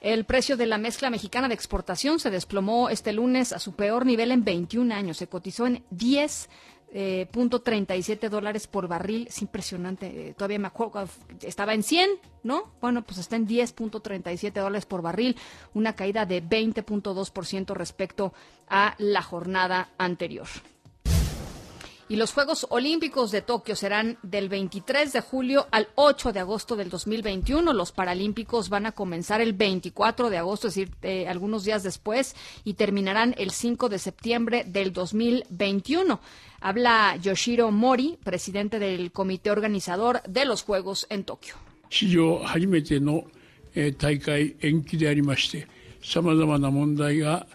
El precio de la mezcla mexicana de exportación se desplomó este lunes a su peor nivel en 21 años. Se cotizó en 10.37 eh, dólares por barril. Es impresionante. Eh, todavía me acuerdo, estaba en 100, ¿no? Bueno, pues está en 10.37 dólares por barril, una caída de 20.2% respecto a la jornada anterior. Y los Juegos Olímpicos de Tokio serán del 23 de julio al 8 de agosto del 2021. Los Paralímpicos van a comenzar el 24 de agosto, es decir, eh, algunos días después, y terminarán el 5 de septiembre del 2021. Habla Yoshiro Mori, presidente del comité organizador de los Juegos en Tokio.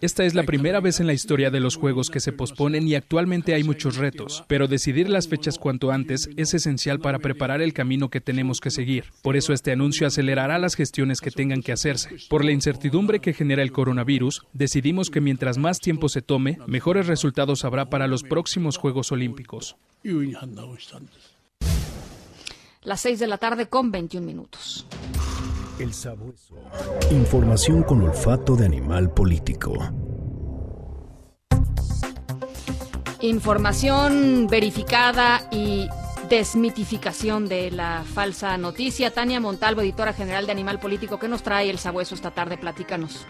Esta es la primera vez en la historia de los Juegos que se posponen y actualmente hay muchos retos, pero decidir las fechas cuanto antes es esencial para preparar el camino que tenemos que seguir. Por eso este anuncio acelerará las gestiones que tengan que hacerse. Por la incertidumbre que genera el coronavirus, decidimos que mientras más tiempo se tome, mejores resultados habrá para los próximos Juegos Olímpicos. Las 6 de la tarde con 21 minutos. El sabueso. Información con olfato de animal político. Información verificada y desmitificación de la falsa noticia. Tania Montalvo, editora general de Animal Político, ¿qué nos trae el sabueso esta tarde? Platícanos.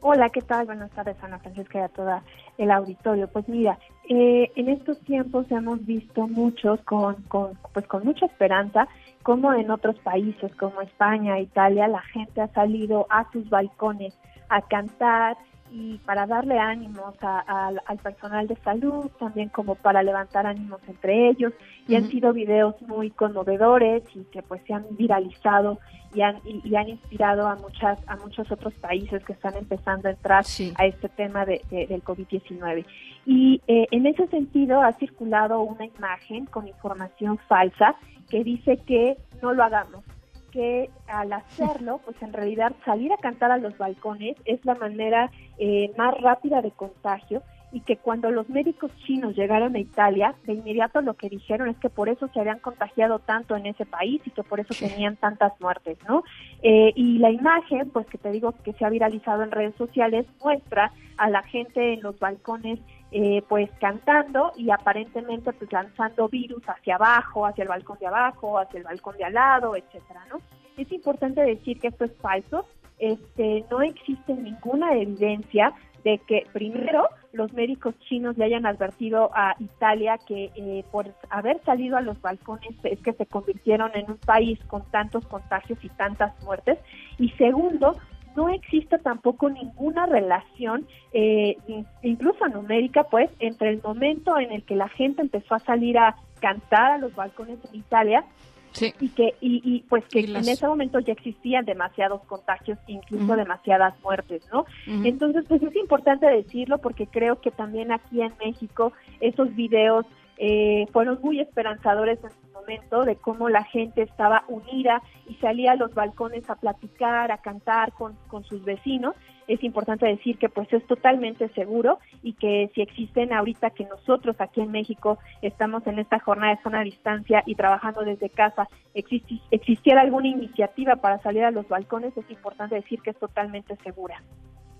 Hola, ¿qué tal? Buenas tardes, Ana Francisca y a todo el auditorio. Pues mira, eh, en estos tiempos hemos visto muchos con, con, pues con mucha esperanza como en otros países como España, Italia, la gente ha salido a sus balcones a cantar y para darle ánimos al personal de salud, también como para levantar ánimos entre ellos. Y han sido videos muy conmovedores y que pues se han viralizado y han, y, han inspirado a muchas a muchos otros países que están empezando a entrar a este tema de, del COVID-19. Y eh, en ese sentido ha circulado una imagen con información falsa que dice que no lo hagamos, que al hacerlo, pues en realidad salir a cantar a los balcones es la manera eh, más rápida de contagio y que cuando los médicos chinos llegaron a Italia, de inmediato lo que dijeron es que por eso se habían contagiado tanto en ese país y que por eso tenían tantas muertes, ¿no? Eh, y la imagen, pues que te digo que se ha viralizado en redes sociales, muestra a la gente en los balcones eh, pues cantando y aparentemente pues lanzando virus hacia abajo, hacia el balcón de abajo, hacia el balcón de al lado, etcétera, ¿no? Es importante decir que esto es falso, este, no existe ninguna evidencia de que primero los médicos chinos le hayan advertido a Italia que eh, por haber salido a los balcones es que se convirtieron en un país con tantos contagios y tantas muertes y segundo no existe tampoco ninguna relación, eh, incluso numérica, pues, entre el momento en el que la gente empezó a salir a cantar a los balcones de Italia y que y, pues que en ese momento ya existían demasiados contagios incluso demasiadas muertes no entonces pues es importante decirlo porque creo que también aquí en México esos videos eh, fueron muy esperanzadores en de cómo la gente estaba unida y salía a los balcones a platicar, a cantar con, con sus vecinos es importante decir que pues es totalmente seguro y que si existen ahorita que nosotros aquí en México estamos en esta jornada de zona distancia y trabajando desde casa, existiera alguna iniciativa para salir a los balcones, es importante decir que es totalmente segura.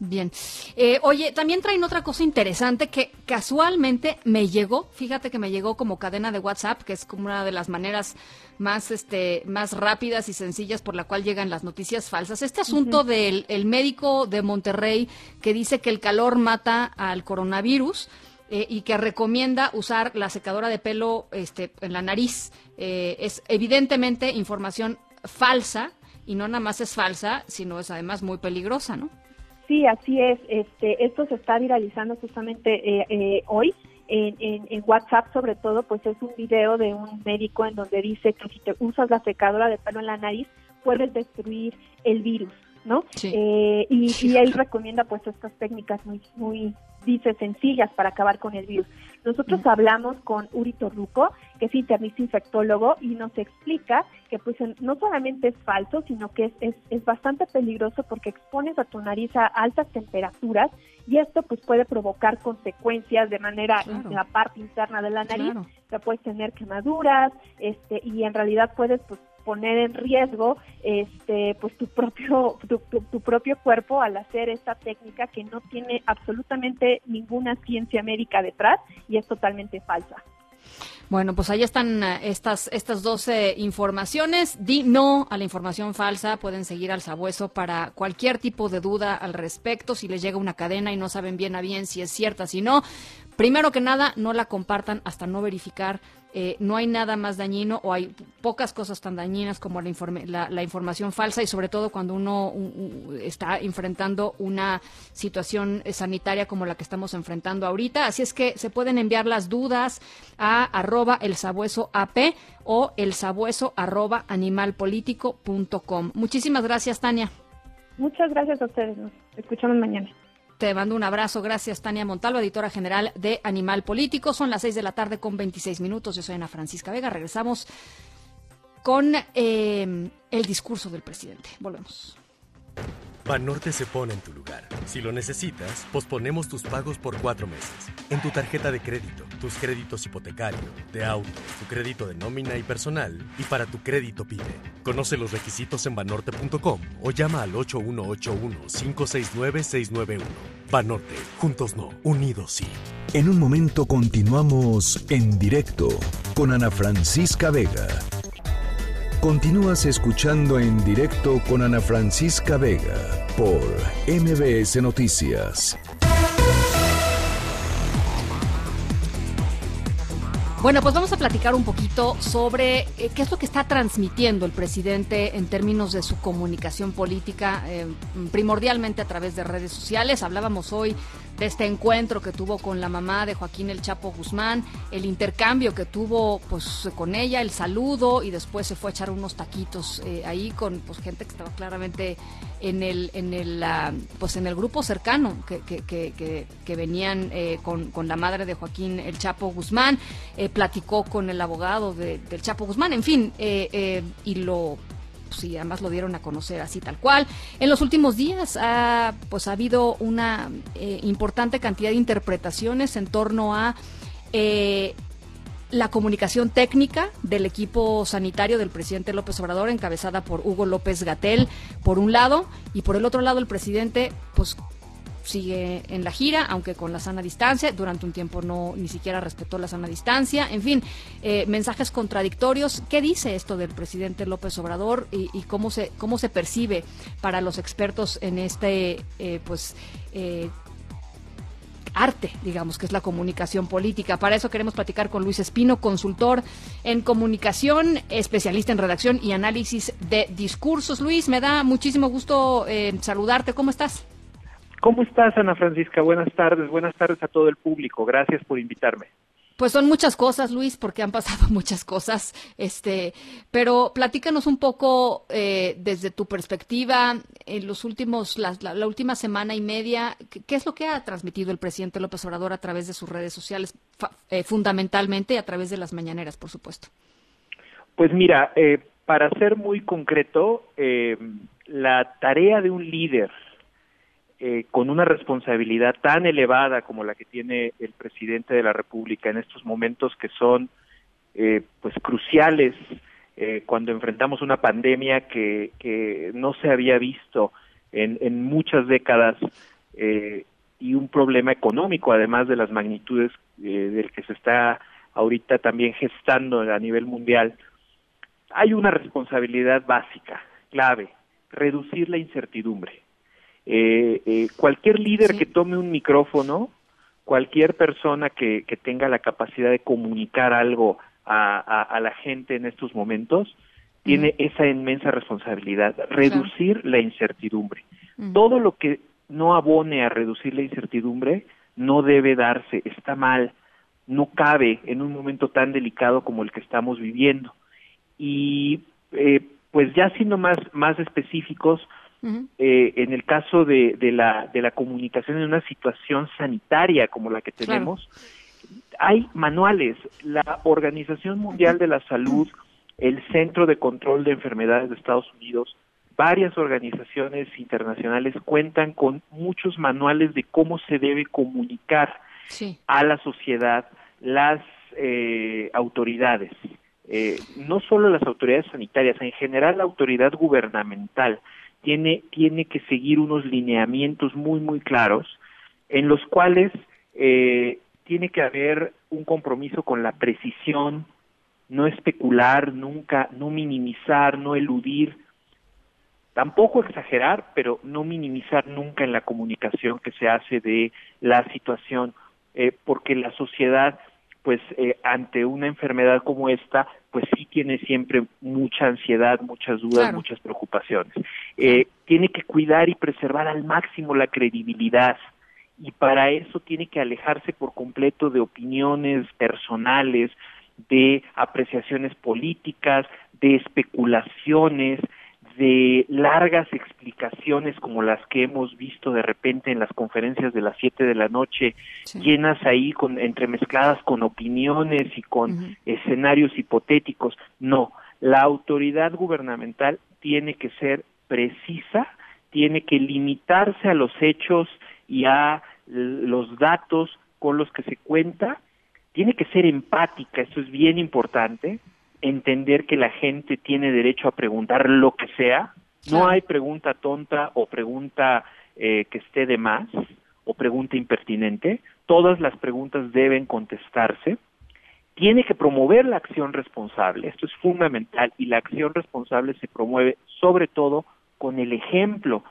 Bien. Eh, oye, también traen otra cosa interesante que casualmente me llegó, fíjate que me llegó como cadena de WhatsApp, que es como una de las maneras más, este, más rápidas y sencillas por la cual llegan las noticias falsas. Este asunto del el médico de Monterrey que dice que el calor mata al coronavirus. Eh, y que recomienda usar la secadora de pelo este, en la nariz. Eh, es evidentemente información falsa y no nada más es falsa, sino es además muy peligrosa, ¿no? Sí, así es. Este, esto se está viralizando justamente eh, eh, hoy. En, en, WhatsApp sobre todo, pues es un video de un médico en donde dice que si te usas la secadora de pelo en la nariz, puedes destruir el virus, ¿no? Eh, y, y, él recomienda pues estas técnicas muy, muy, dice, sencillas para acabar con el virus. Nosotros hablamos con Uri Torruco, que es internista infectólogo, y nos explica que pues no solamente es falso, sino que es, es, bastante peligroso porque expones a tu nariz a altas temperaturas y esto pues puede provocar consecuencias de manera en la parte interna de la nariz, claro. puedes tener quemaduras, este, y en realidad puedes pues poner en riesgo este pues tu propio tu, propio cuerpo al hacer esta técnica que no tiene absolutamente ninguna ciencia médica detrás y es totalmente falsa. Bueno, pues ahí están eh, estas, estas 12 informaciones. Di no a la información falsa. Pueden seguir al sabueso para cualquier tipo de duda al respecto. Si les llega una cadena y no saben bien a bien si es cierta, si no, primero que nada, no la compartan hasta no verificar eh, no hay nada más dañino o hay pocas cosas tan dañinas como la, la, información falsa y sobre todo cuando uno está enfrentando una situación sanitaria como la que estamos enfrentando ahorita. Así es que se pueden enviar las dudas a arroba el sabueso AP o el sabueso arroba animalpolitico.com. Muchísimas gracias, Tania. Muchas gracias a ustedes. Nos escuchamos mañana. Te mando un abrazo. Gracias, Tania Montalvo, editora general de Animal Político. Son las seis de la tarde con 26 minutos. Yo soy Ana Francisca Vega. Regresamos con eh, el discurso del presidente. Volvemos. Banorte se pone en tu lugar. Si lo necesitas, posponemos tus pagos por cuatro meses. En tu tarjeta de crédito, tus créditos hipotecario, de auto, tu crédito de nómina y personal, y para tu crédito PYME. Conoce los requisitos en banorte.com o llama al 8181-569-691. Banorte, juntos no, unidos sí. En un momento continuamos en directo con Ana Francisca Vega. Continúas escuchando en directo con Ana Francisca Vega por MBS Noticias. Bueno, pues vamos a platicar un poquito sobre eh, qué es lo que está transmitiendo el presidente en términos de su comunicación política, eh, primordialmente a través de redes sociales. Hablábamos hoy de este encuentro que tuvo con la mamá de Joaquín El Chapo Guzmán, el intercambio que tuvo pues con ella, el saludo y después se fue a echar unos taquitos eh, ahí con pues gente que estaba claramente en el en el ah, pues en el grupo cercano que, que, que, que venían con, con, la madre de Joaquín El Chapo Guzmán platicó con el abogado del Chapo Guzmán, en fin, eh, eh, y lo sí, además lo dieron a conocer así tal cual. En los últimos días ha, pues, ha habido una eh, importante cantidad de interpretaciones en torno a la comunicación técnica del equipo sanitario del presidente López Obrador, encabezada por Hugo López Gatel, por un lado, y por el otro lado el presidente, pues sigue en la gira, aunque con la sana distancia. Durante un tiempo no ni siquiera respetó la sana distancia. En fin, eh, mensajes contradictorios. ¿Qué dice esto del presidente López Obrador y, cómo se cómo se percibe para los expertos en este eh, pues eh, arte, digamos, que es la comunicación política. Para eso queremos platicar con Luis Espino, consultor en comunicación, especialista en redacción y análisis de discursos. Luis, me da muchísimo gusto saludarte. ¿Cómo estás? ¿Cómo estás, Ana Francisca? Buenas tardes, buenas tardes a todo el público. Gracias por invitarme. Pues son muchas cosas, Luis, porque han pasado muchas cosas. Este, pero platícanos un poco eh, desde tu perspectiva en los últimos, la, última semana y media, ¿qué, es lo que ha transmitido el presidente López Obrador a través de sus redes sociales, eh, fundamentalmente a través de las mañaneras, por supuesto? Pues mira, eh, para ser muy concreto, la tarea de un líder eh, con una responsabilidad tan elevada como la que tiene el presidente de la República en estos momentos que son eh, pues cruciales eh, cuando enfrentamos una pandemia que, que no se había visto en, en muchas décadas y un problema económico además de las magnitudes del que se está ahorita también gestando a nivel mundial hay una responsabilidad básica clave reducir la incertidumbre eh, eh, cualquier líder que tome un micrófono, cualquier persona que, que tenga la capacidad de comunicar algo a, a, la gente en estos momentos, tiene esa inmensa responsabilidad, reducir la incertidumbre. Todo lo que no abone a reducir la incertidumbre no debe darse, está mal, no cabe en un momento tan delicado como el que estamos viviendo. Y eh, pues ya siendo más, más específicos, eh, en el caso de, de, la, de la comunicación en una situación sanitaria como la que tenemos, hay manuales. La Organización Mundial de la Salud, el Centro de Control de Enfermedades de Estados Unidos, varias organizaciones internacionales cuentan con muchos manuales de cómo se debe comunicar a la sociedad las eh, autoridades. Eh, no solo las autoridades sanitarias, en general la autoridad gubernamental tiene, tiene que seguir unos lineamientos muy, muy claros en los cuales eh, tiene que haber un compromiso con la precisión, no especular nunca, no minimizar, no eludir, tampoco exagerar, pero no minimizar nunca en la comunicación que se hace de la situación, eh, porque la sociedad pues eh, ante una enfermedad como esta, pues sí tiene siempre mucha ansiedad, muchas dudas, muchas preocupaciones. Eh, tiene que cuidar y preservar al máximo la credibilidad. Y para eso tiene que alejarse por completo de opiniones personales, de apreciaciones políticas, de especulaciones, de largas explicaciones como las que hemos visto de repente en las conferencias de las siete de la noche, llenas ahí con entremezcladas con opiniones y con escenarios hipotéticos. No, la autoridad gubernamental tiene que ser precisa, tiene que limitarse a los hechos y a los datos con los que se cuenta, tiene que ser empática, esto es bien importante, entender que la gente tiene derecho a preguntar lo que sea. No hay pregunta tonta o pregunta eh, que esté de más o pregunta impertinente. Todas las preguntas deben contestarse. Tiene que promover la acción responsable. Esto es fundamental y la acción responsable se promueve sobre todo con el ejemplo.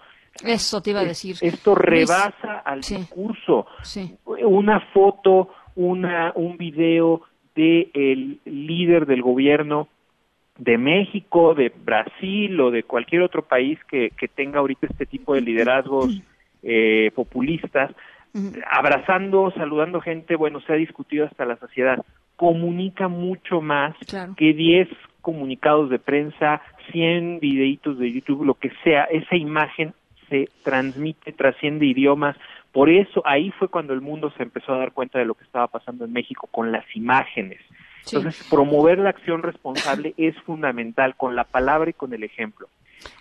Eso te iba a decir. Esto rebasa al discurso. Una foto, una, un video del líder del gobierno de México, de Brasil o de cualquier otro país que, que tenga ahorita este tipo de liderazgos eh, populistas, abrazando, saludando gente, bueno, se ha discutido hasta la saciedad. Comunica mucho más que 10 comunicados de prensa, 100 videitos de YouTube, lo que sea, esa imagen se transmite, trasciende idiomas. Por eso ahí fue cuando el mundo se empezó a dar cuenta de lo que estaba pasando en México con las imágenes. Entonces, promover la acción responsable es fundamental con la palabra y con el ejemplo.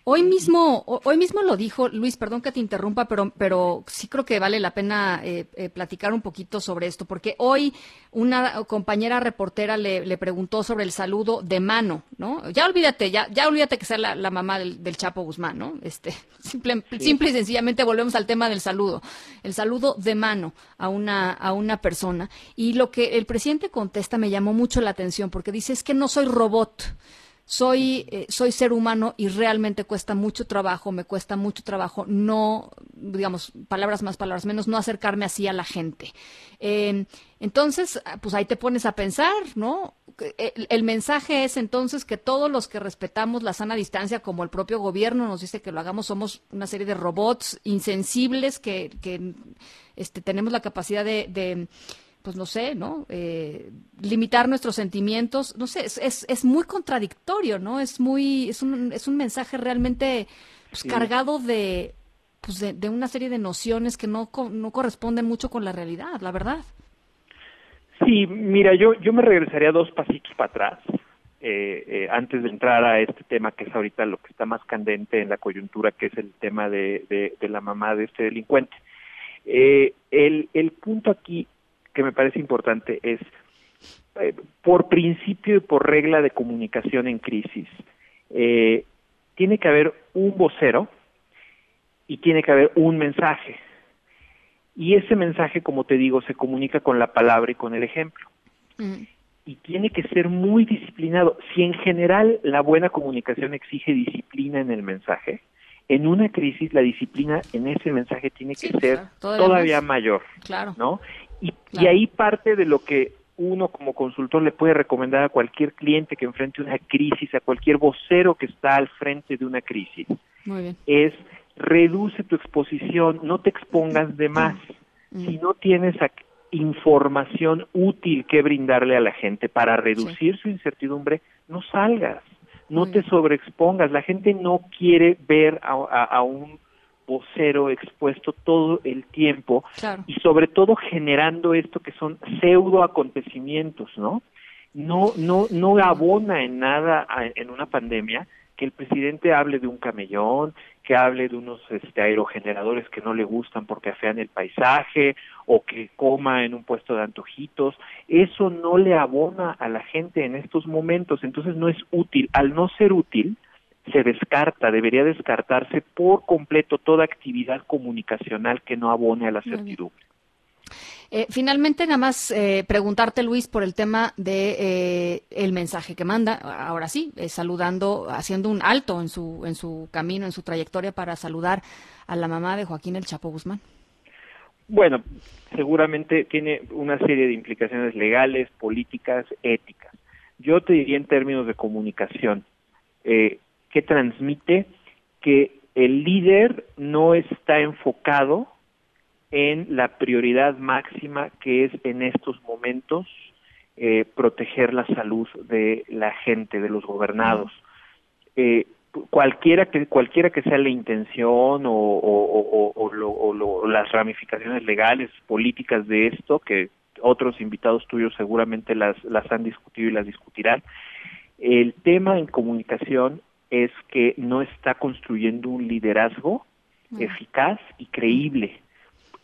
Hoy mismo, hoy mismo lo dijo Luis, perdón que te interrumpa, pero, pero sí creo que vale la pena eh, eh, platicar un poquito sobre esto, porque hoy una compañera reportera le, preguntó sobre el saludo de mano, ¿no? Ya olvídate, ya, ya olvídate que sea la, mamá del, Chapo Guzmán, ¿no? Este, simple, simple y sencillamente volvemos al tema del saludo, el saludo de mano a una, a una persona. Y lo que el presidente contesta me llamó mucho la atención, porque dice es que no soy robot soy, eh, soy ser humano y realmente cuesta mucho trabajo, me cuesta mucho trabajo no, digamos, palabras más, palabras menos, no acercarme así a la gente. Entonces, pues ahí te pones a pensar, ¿no? El, el, mensaje es entonces que todos los que respetamos la sana distancia, como el propio gobierno nos dice que lo hagamos, somos una serie de robots insensibles que, que este, tenemos la capacidad de pues no sé, ¿no? Eh, limitar nuestros sentimientos, no sé, es, es, muy contradictorio, ¿no? Es muy, es un, es un mensaje realmente pues, cargado de, pues de, una serie de nociones que no, no corresponden mucho con la realidad, la verdad. Sí, mira, yo, yo me regresaría dos pasitos para atrás. Eh, eh, antes de entrar a este tema que es ahorita lo que está más candente en la coyuntura, que es el tema de, de, la mamá de este delincuente. el, el punto aquí que me parece importante es, eh, por principio y por regla de comunicación en crisis, eh, tiene que haber un vocero y tiene que haber un mensaje. Y ese mensaje, como te digo, se comunica con la palabra y con el ejemplo. Mm. Y tiene que ser muy disciplinado. Si en general la buena comunicación exige disciplina en el mensaje, en una crisis la disciplina en ese mensaje tiene que ser todavía, mayor, claro. ¿no? Y, ahí parte de lo que uno como consultor le puede recomendar a cualquier cliente que enfrente una crisis, a cualquier vocero que está al frente de una crisis, es reduce tu exposición, no te expongas de más. Mm. Si no tienes información útil que brindarle a la gente para reducir su incertidumbre, no salgas, no te sobreexpongas. La gente no quiere ver a un vocero expuesto todo el tiempo y sobre todo generando esto que son pseudo acontecimientos, ¿no? No, no, no abona en nada en una pandemia que el presidente hable de un camellón, que hable de unos este, aerogeneradores que no le gustan porque afean el paisaje, o que coma en un puesto de antojitos, eso no le abona a la gente en estos momentos, entonces no es útil. Al no ser útil, se descarta, debería descartarse por completo toda actividad comunicacional que no abone a la certidumbre. Eh, finalmente, nada más eh, preguntarte, Luis, por el tema de eh, el mensaje que manda. Ahora sí, saludando, haciendo un alto en su en su camino, en su trayectoria para saludar a la mamá de Joaquín el Chapo Guzmán. Bueno, seguramente tiene una serie de implicaciones legales, políticas, éticas. Yo te diría en términos de comunicación, eh, que transmite que el líder no está enfocado en la prioridad máxima que es en estos momentos eh, proteger la salud de la gente, de los gobernados. Eh, cualquiera que cualquiera que sea la intención o, o, las ramificaciones legales políticas de esto que otros invitados tuyos seguramente las las han discutido y las discutirán el tema en comunicación es que no está construyendo un liderazgo eficaz y creíble.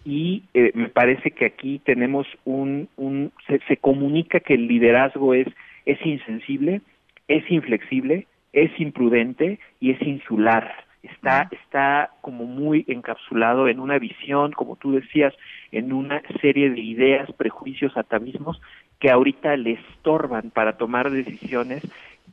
Y eh, me parece que aquí tenemos un, un se, se, comunica que el liderazgo es, es insensible, es inflexible, es imprudente y es insular. Está, está como muy encapsulado en una visión, como tú decías, en una serie de ideas, prejuicios, atavismos que ahorita le estorban para tomar decisiones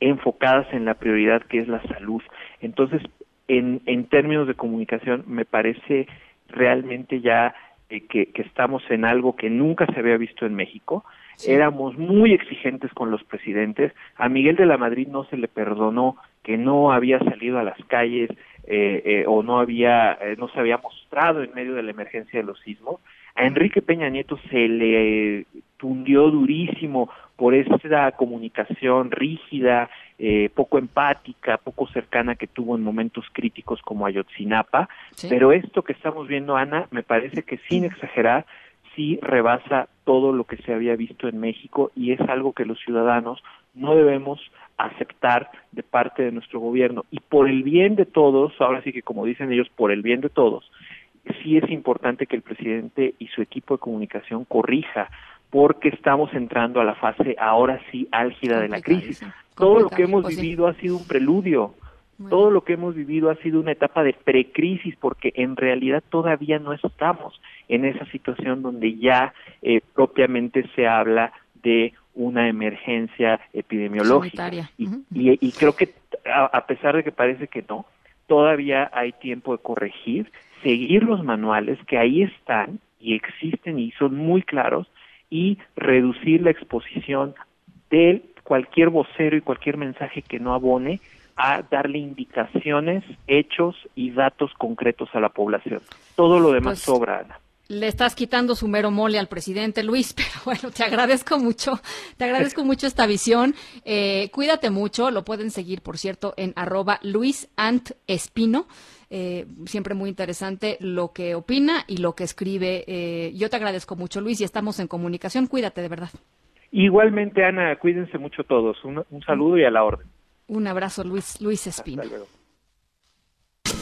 enfocadas en la prioridad que es la salud. Entonces, en, en términos de comunicación, me parece realmente ya eh, que, que, estamos en algo que nunca se había visto en México. éramos muy exigentes con los presidentes. A Miguel de la Madrid no se le perdonó que no había salido a las calles eh, eh, o no había, eh, no se había mostrado en medio de la emergencia de los sismos. A Enrique Peña Nieto se le tundió durísimo por esa comunicación rígida, eh, poco empática, poco cercana que tuvo en momentos críticos como Ayotzinapa. Pero esto que estamos viendo, Ana, me parece que sin exagerar, sí rebasa todo lo que se había visto en México y es algo que los ciudadanos no debemos aceptar de parte de nuestro gobierno. Y por el bien de todos, ahora sí que como dicen ellos, por el bien de todos, sí es importante que el presidente y su equipo de comunicación corrija porque estamos entrando a la fase ahora sí álgida de la crisis. Todo lo que hemos pues vivido ha sido un preludio. Todo lo que hemos vivido ha sido una etapa de precrisis porque en realidad todavía no estamos en esa situación donde ya eh, propiamente se habla de una emergencia epidemiológica. Y, y, creo que a, pesar de que parece que no, todavía hay tiempo de corregir, seguir los manuales que ahí están y existen y son muy claros y reducir la exposición de cualquier vocero y cualquier mensaje que no abone a darle indicaciones, hechos y datos concretos a la población. Todo lo demás pues, sobra, Ana le estás quitando su mero mole al presidente Luis, pero bueno, te agradezco mucho, te agradezco mucho esta visión. Eh, cuídate mucho, lo pueden seguir, por cierto, en arroba Luis Ant Espino. Eh, siempre muy interesante lo que opina y lo que escribe. Eh, yo te agradezco mucho, Luis, y estamos en comunicación. Cuídate, de verdad. Igualmente, Ana, cuídense mucho todos. Un, un saludo y a la orden. Un abrazo, Luis, Luis Espino.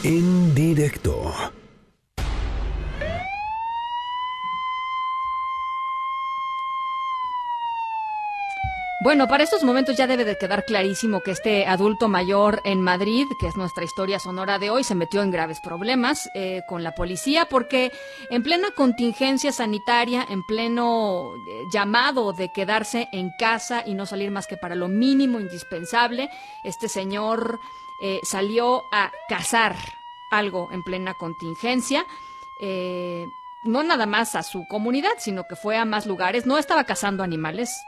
En directo. Bueno, para estos momentos ya debe de quedar clarísimo que este adulto mayor en Madrid, que es nuestra historia sonora de hoy, se metió en graves problemas eh, con la policía porque en plena contingencia sanitaria, en pleno eh, llamado de quedarse en casa y no salir más que para lo mínimo indispensable, este señor eh, salió a cazar algo en plena contingencia. no nada más a su comunidad, sino que fue a más lugares. No estaba cazando animales,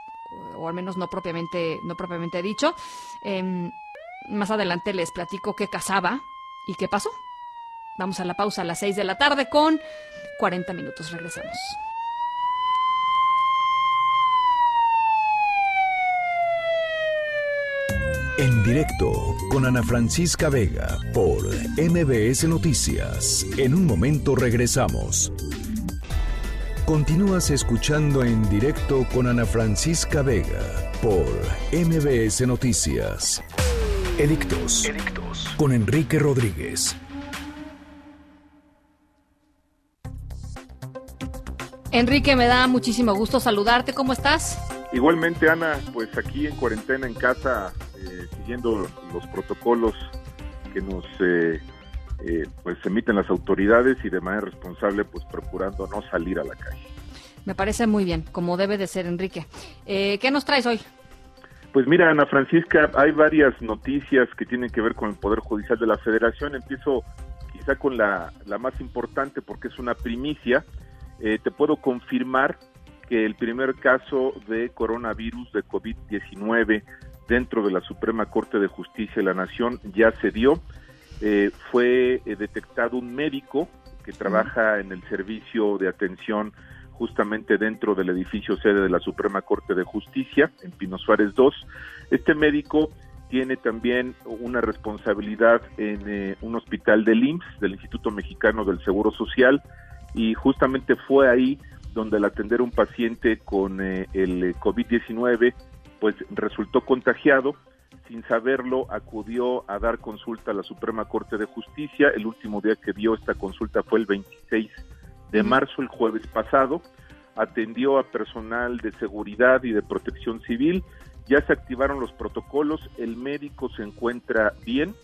o al menos no propiamente, no propiamente dicho. Em, más adelante les platico qué cazaba y qué pasó. Vamos a la pausa a las 6 de la tarde con 40 minutos. Regresamos. En directo con Ana Francisca Vega por MBS Noticias. En un momento regresamos. Continúas escuchando en directo con Ana Francisca Vega por MBS Noticias. Edictos. Edictos. Con Enrique Rodríguez. Enrique, me da muchísimo gusto saludarte. ¿Cómo estás? Igualmente, Ana, pues aquí en cuarentena en casa, eh, siguiendo los protocolos que nos eh, eh, pues emiten las autoridades y de manera responsable pues procurando no salir a la calle. Me parece muy bien, como debe de ser, Enrique. Eh, ¿Qué nos traes hoy? Pues mira, Ana Francisca, hay varias noticias que tienen que ver con el Poder Judicial de la Federación. Empiezo quizá con la, más importante porque es una primicia. Eh, te puedo confirmar que el primer caso de coronavirus de COVID-19 dentro de la Suprema Corte de Justicia de la Nación ya se dio. Eh, fue eh, detectado un médico que trabaja en el servicio de atención justamente dentro del edificio sede de la Suprema Corte de Justicia, en Pino Suárez 2. Este médico tiene también una responsabilidad en eh, un hospital del IMSS, del Instituto Mexicano del Seguro Social, y justamente fue ahí donde al atender un paciente con el COVID-19, pues resultó contagiado sin saberlo, acudió a dar consulta a la Suprema Corte de Justicia. El último día que dio esta consulta fue el 26 de marzo, el jueves pasado. Atendió a personal de seguridad y de protección civil. Ya se activaron los protocolos. El médico se encuentra bien.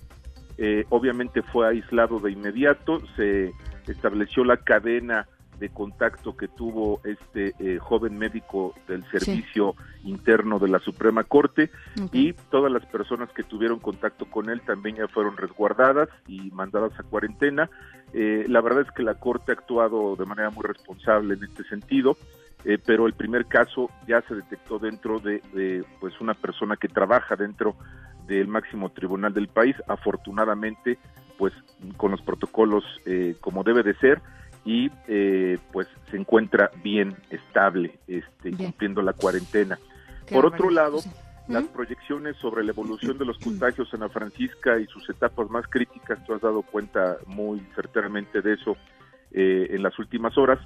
Eh, obviamente fue aislado de inmediato. Se estableció la cadena de contacto que tuvo este eh, joven médico del servicio interno de la Suprema Corte y todas las personas que tuvieron contacto con él también ya fueron resguardadas y mandadas a cuarentena. Eh, la verdad es que la Corte ha actuado de manera muy responsable en este sentido. eh, pero el primer caso ya se detectó dentro de, de, pues una persona que trabaja dentro del máximo tribunal del país, afortunadamente pues con los protocolos eh, como debe de ser y eh, pues se encuentra bien estable este, cumpliendo la cuarentena. Por otro lado, las proyecciones sobre la evolución de los contagios en la Francisca y sus etapas más críticas, tú has dado cuenta muy certeramente de eso eh, en las últimas horas,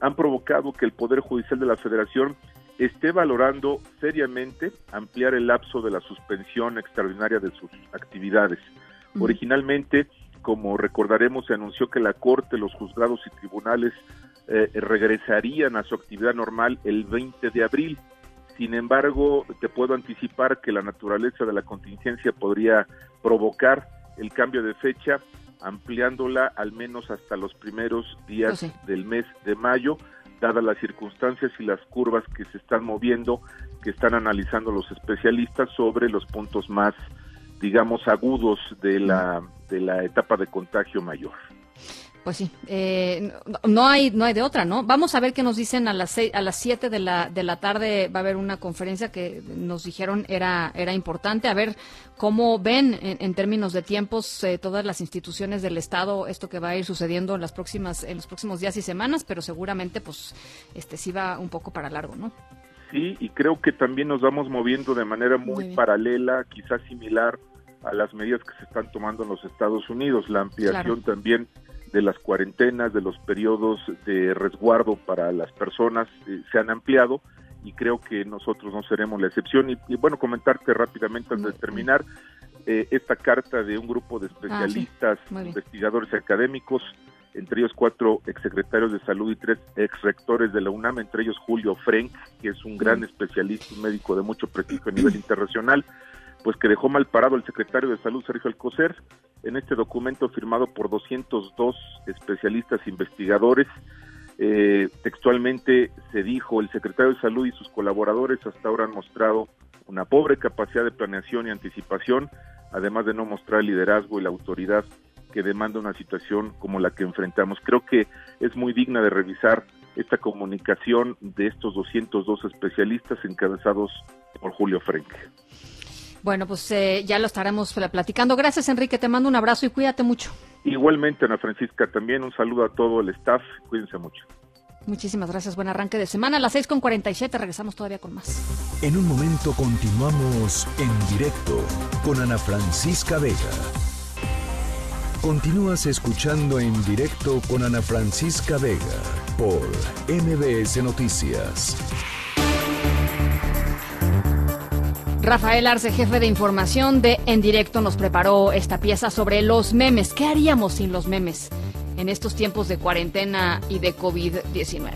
han provocado que el Poder Judicial de la Federación esté valorando seriamente ampliar el lapso de la suspensión extraordinaria de sus actividades. Originalmente, como recordaremos, se anunció que la Corte, los juzgados y tribunales eh, regresarían a su actividad normal el 20 de abril. Sin embargo, te puedo anticipar que la naturaleza de la contingencia podría provocar el cambio de fecha, ampliándola al menos hasta los primeros días del mes de mayo, dadas las circunstancias y las curvas que se están moviendo, que están analizando los especialistas sobre los puntos más, digamos, agudos de la, de la etapa de contagio mayor. Pues sí, eh, no hay no hay de otra, ¿no? Vamos a ver qué nos dicen a las seis, a las 7 de la de la tarde va a haber una conferencia que nos dijeron era era importante a ver cómo ven en, términos de tiempos eh, todas las instituciones del estado esto que va a ir sucediendo en las próximas en los próximos días y semanas, pero seguramente pues este sí va un poco para largo, ¿no? Sí, y creo que también nos vamos moviendo de manera muy paralela, quizás similar a las medidas que se están tomando en los Estados Unidos, la ampliación también de las cuarentenas, de los periodos de resguardo para las personas eh, se han ampliado y creo que nosotros no seremos la excepción. Y, bueno, comentarte rápidamente antes de terminar, eh, esta carta de un grupo de ah, especialistas, investigadores académicos, entre ellos cuatro exsecretarios de salud y tres exrectores de la UNAM, entre ellos Julio Frenk, que es un gran especialista, un médico de mucho prestigio a nivel internacional, pues que dejó mal parado el secretario de Salud Sergio Alcocer en este documento firmado por 202 especialistas investigadores. Eh, textualmente se dijo, el secretario de Salud y sus colaboradores hasta ahora han mostrado una pobre capacidad de planeación y anticipación, además de no mostrar el liderazgo y la autoridad que demanda una situación como la que enfrentamos. Creo que es muy digna de revisar esta comunicación de estos 202 especialistas encabezados por Julio Frenk. Bueno, pues eh, ya lo estaremos platicando. Gracias, Enrique. Te mando un abrazo y cuídate mucho. Igualmente, Ana Francisca, también un saludo a todo el staff. Cuídense mucho. Muchísimas gracias. Buen arranque de semana. A las 6.47 regresamos todavía con más. En un momento continuamos en directo con Ana Francisca Vega. Continúas escuchando en directo con Ana Francisca Vega por MBS Noticias. Rafael Arce, jefe de información de En Directo, nos preparó esta pieza sobre los memes. ¿Qué haríamos sin los memes en estos tiempos de cuarentena y de COVID-19?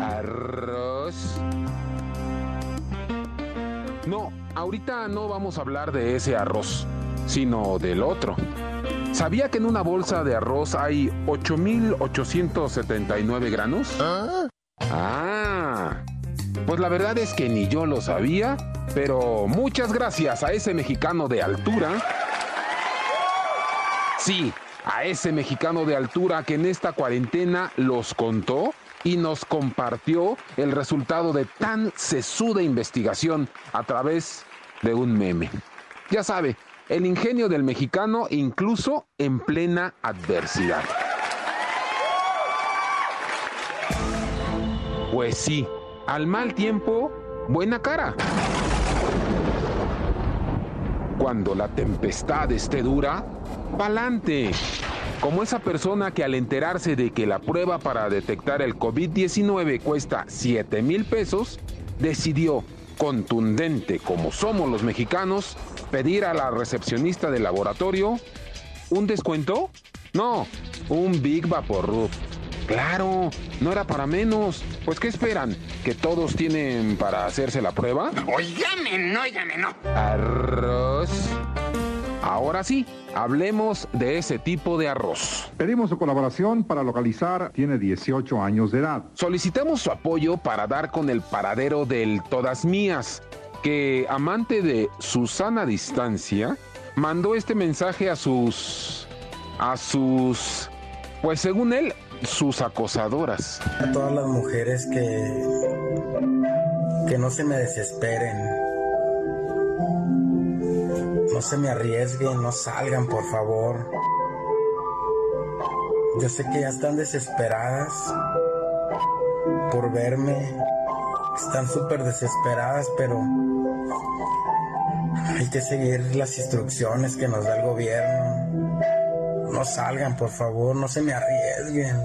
Arroz. No, ahorita no vamos a hablar de ese arroz, sino del otro. ¿Sabía que en una bolsa de arroz hay 8.879 granos? ¿Ah? Ah, pues la verdad es que ni yo lo sabía, pero muchas gracias a ese mexicano de altura. Sí, a ese mexicano de altura que en esta cuarentena los contó y nos compartió el resultado de tan sesuda investigación a través de un meme. Ya sabe, el ingenio del mexicano incluso en plena adversidad. Pues sí, al mal tiempo, buena cara. Cuando la tempestad esté dura, pa'lante. Como esa persona que al enterarse de que la prueba para detectar el COVID-19 cuesta 7 mil pesos, decidió, contundente como somos los mexicanos, pedir a la recepcionista del laboratorio un descuento. No, un Big Vaporub Claro, no era para menos. Pues ¿qué esperan? ¿Que todos tienen para hacerse la prueba? Óigame, no, óigame, no. Arroz. Ahora sí, hablemos de ese tipo de arroz. Pedimos su colaboración para localizar, tiene 18 años de edad. Solicitamos su apoyo para dar con el paradero del Todas Mías, que amante de Susana Distancia, mandó este mensaje a sus... a sus Pues según él, sus acosadoras. A todas las mujeres que, que no se me desesperen. No se me arriesguen, no salgan, por favor. Yo sé que ya están desesperadas por verme. Están súper desesperadas, pero hay que seguir las instrucciones que nos da el gobierno. No salgan, por favor, no se me arriesguen.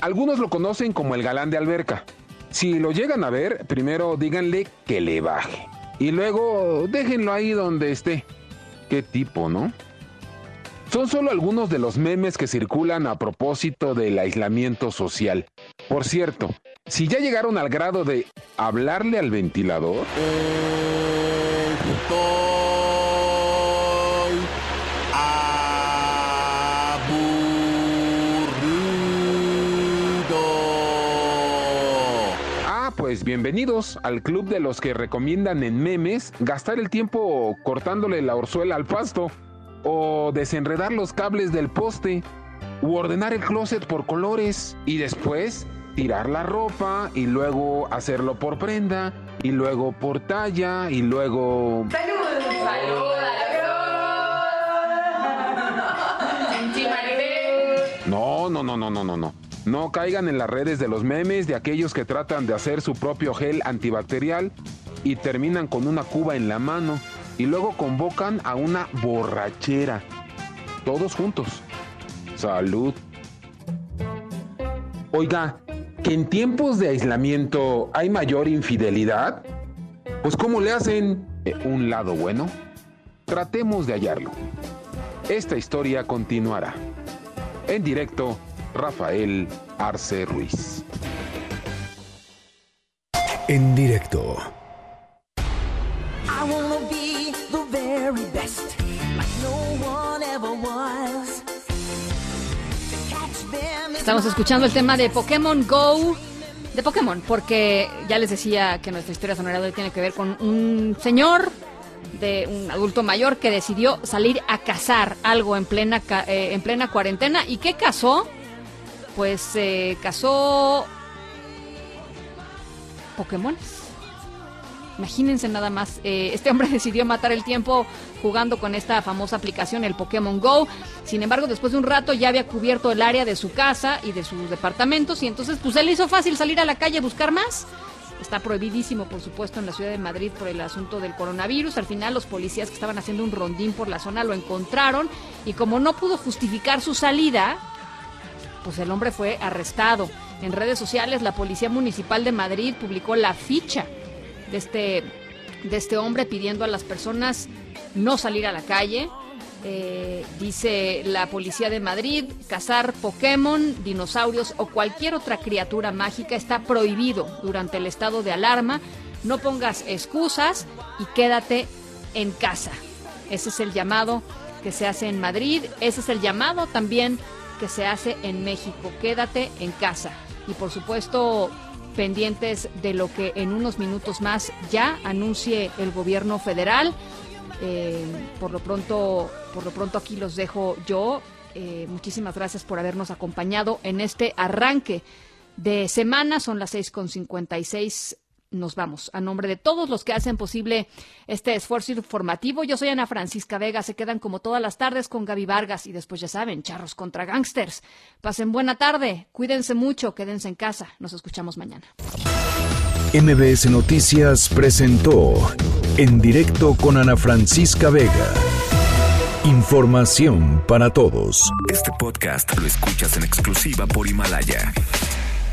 Algunos lo conocen como el galán de alberca. Si lo llegan a ver, primero díganle que le baje. Y luego déjenlo ahí donde esté. Qué tipo, ¿no? Son solo algunos de los memes que circulan a propósito del aislamiento social. Por cierto, si ya llegaron al grado de hablarle al ventilador... pues bienvenidos al club de los que recomiendan en memes gastar el tiempo cortándole la orzuela al pasto, o desenredar los cables del poste, u ordenar el closet por colores, y después tirar la ropa, y luego hacerlo por prenda, y luego por talla, y luego... No, no, no, no, no, no, no. No caigan en las redes de los memes de aquellos que tratan de hacer su propio gel antibacterial y terminan con una cuba en la mano y luego convocan a una borrachera. Todos juntos. Salud. Oiga, que en tiempos de aislamiento hay mayor infidelidad. Pues ¿cómo le hacen? Eh, ¿Un lado bueno? Tratemos de hallarlo. Esta historia continuará. En directo, Rafael Arce Ruiz. En directo. I wanna be the very best, like no one ever was. To catch them is Estamos escuchando el tema de Pokémon Go. De Pokémon, porque ya les decía que nuestra historia sonora de hoy tiene que ver con un señor de un adulto mayor que decidió salir a cazar algo en plena eh, en plena cuarentena y qué cazó pues eh, cazó Pokémones Imagínense nada más, eh, este hombre decidió matar el tiempo jugando con esta famosa aplicación, el Pokémon Go. Sin embargo, después de un rato ya había cubierto el área de su casa y de sus departamentos y entonces pues le hizo fácil salir a la calle a buscar más. Está prohibidísimo, por supuesto, en la ciudad de Madrid por el asunto del coronavirus. Al final los policías que estaban haciendo un rondín por la zona lo encontraron y como no pudo justificar su salida, pues el hombre fue arrestado. En redes sociales, la Policía Municipal de Madrid publicó la ficha de este, de este hombre pidiendo a las personas no salir a la calle. Eh, dice la Policía de Madrid, cazar Pokémon, dinosaurios o cualquier otra criatura mágica está prohibido durante el estado de alarma. No pongas excusas y quédate en casa. Ese es el llamado que se hace en Madrid, ese es el llamado también que se hace en México. Quédate en casa. Y por supuesto, pendientes de lo que en unos minutos más ya anuncie el gobierno federal. Eh, por lo pronto, por lo pronto aquí los dejo yo. Eh, muchísimas gracias por habernos acompañado en este arranque de semana. Son las 6.56. Nos vamos. A nombre de todos los que hacen posible este esfuerzo informativo, yo soy Ana Francisca Vega. Se quedan como todas las tardes con Gaby Vargas y después ya saben, charros contra gangsters. Pasen buena tarde, cuídense mucho, quédense en casa. Nos escuchamos mañana. MBS Noticias presentó En directo con Ana Francisca Vega. Información para todos. Este podcast lo escuchas en exclusiva por Himalaya.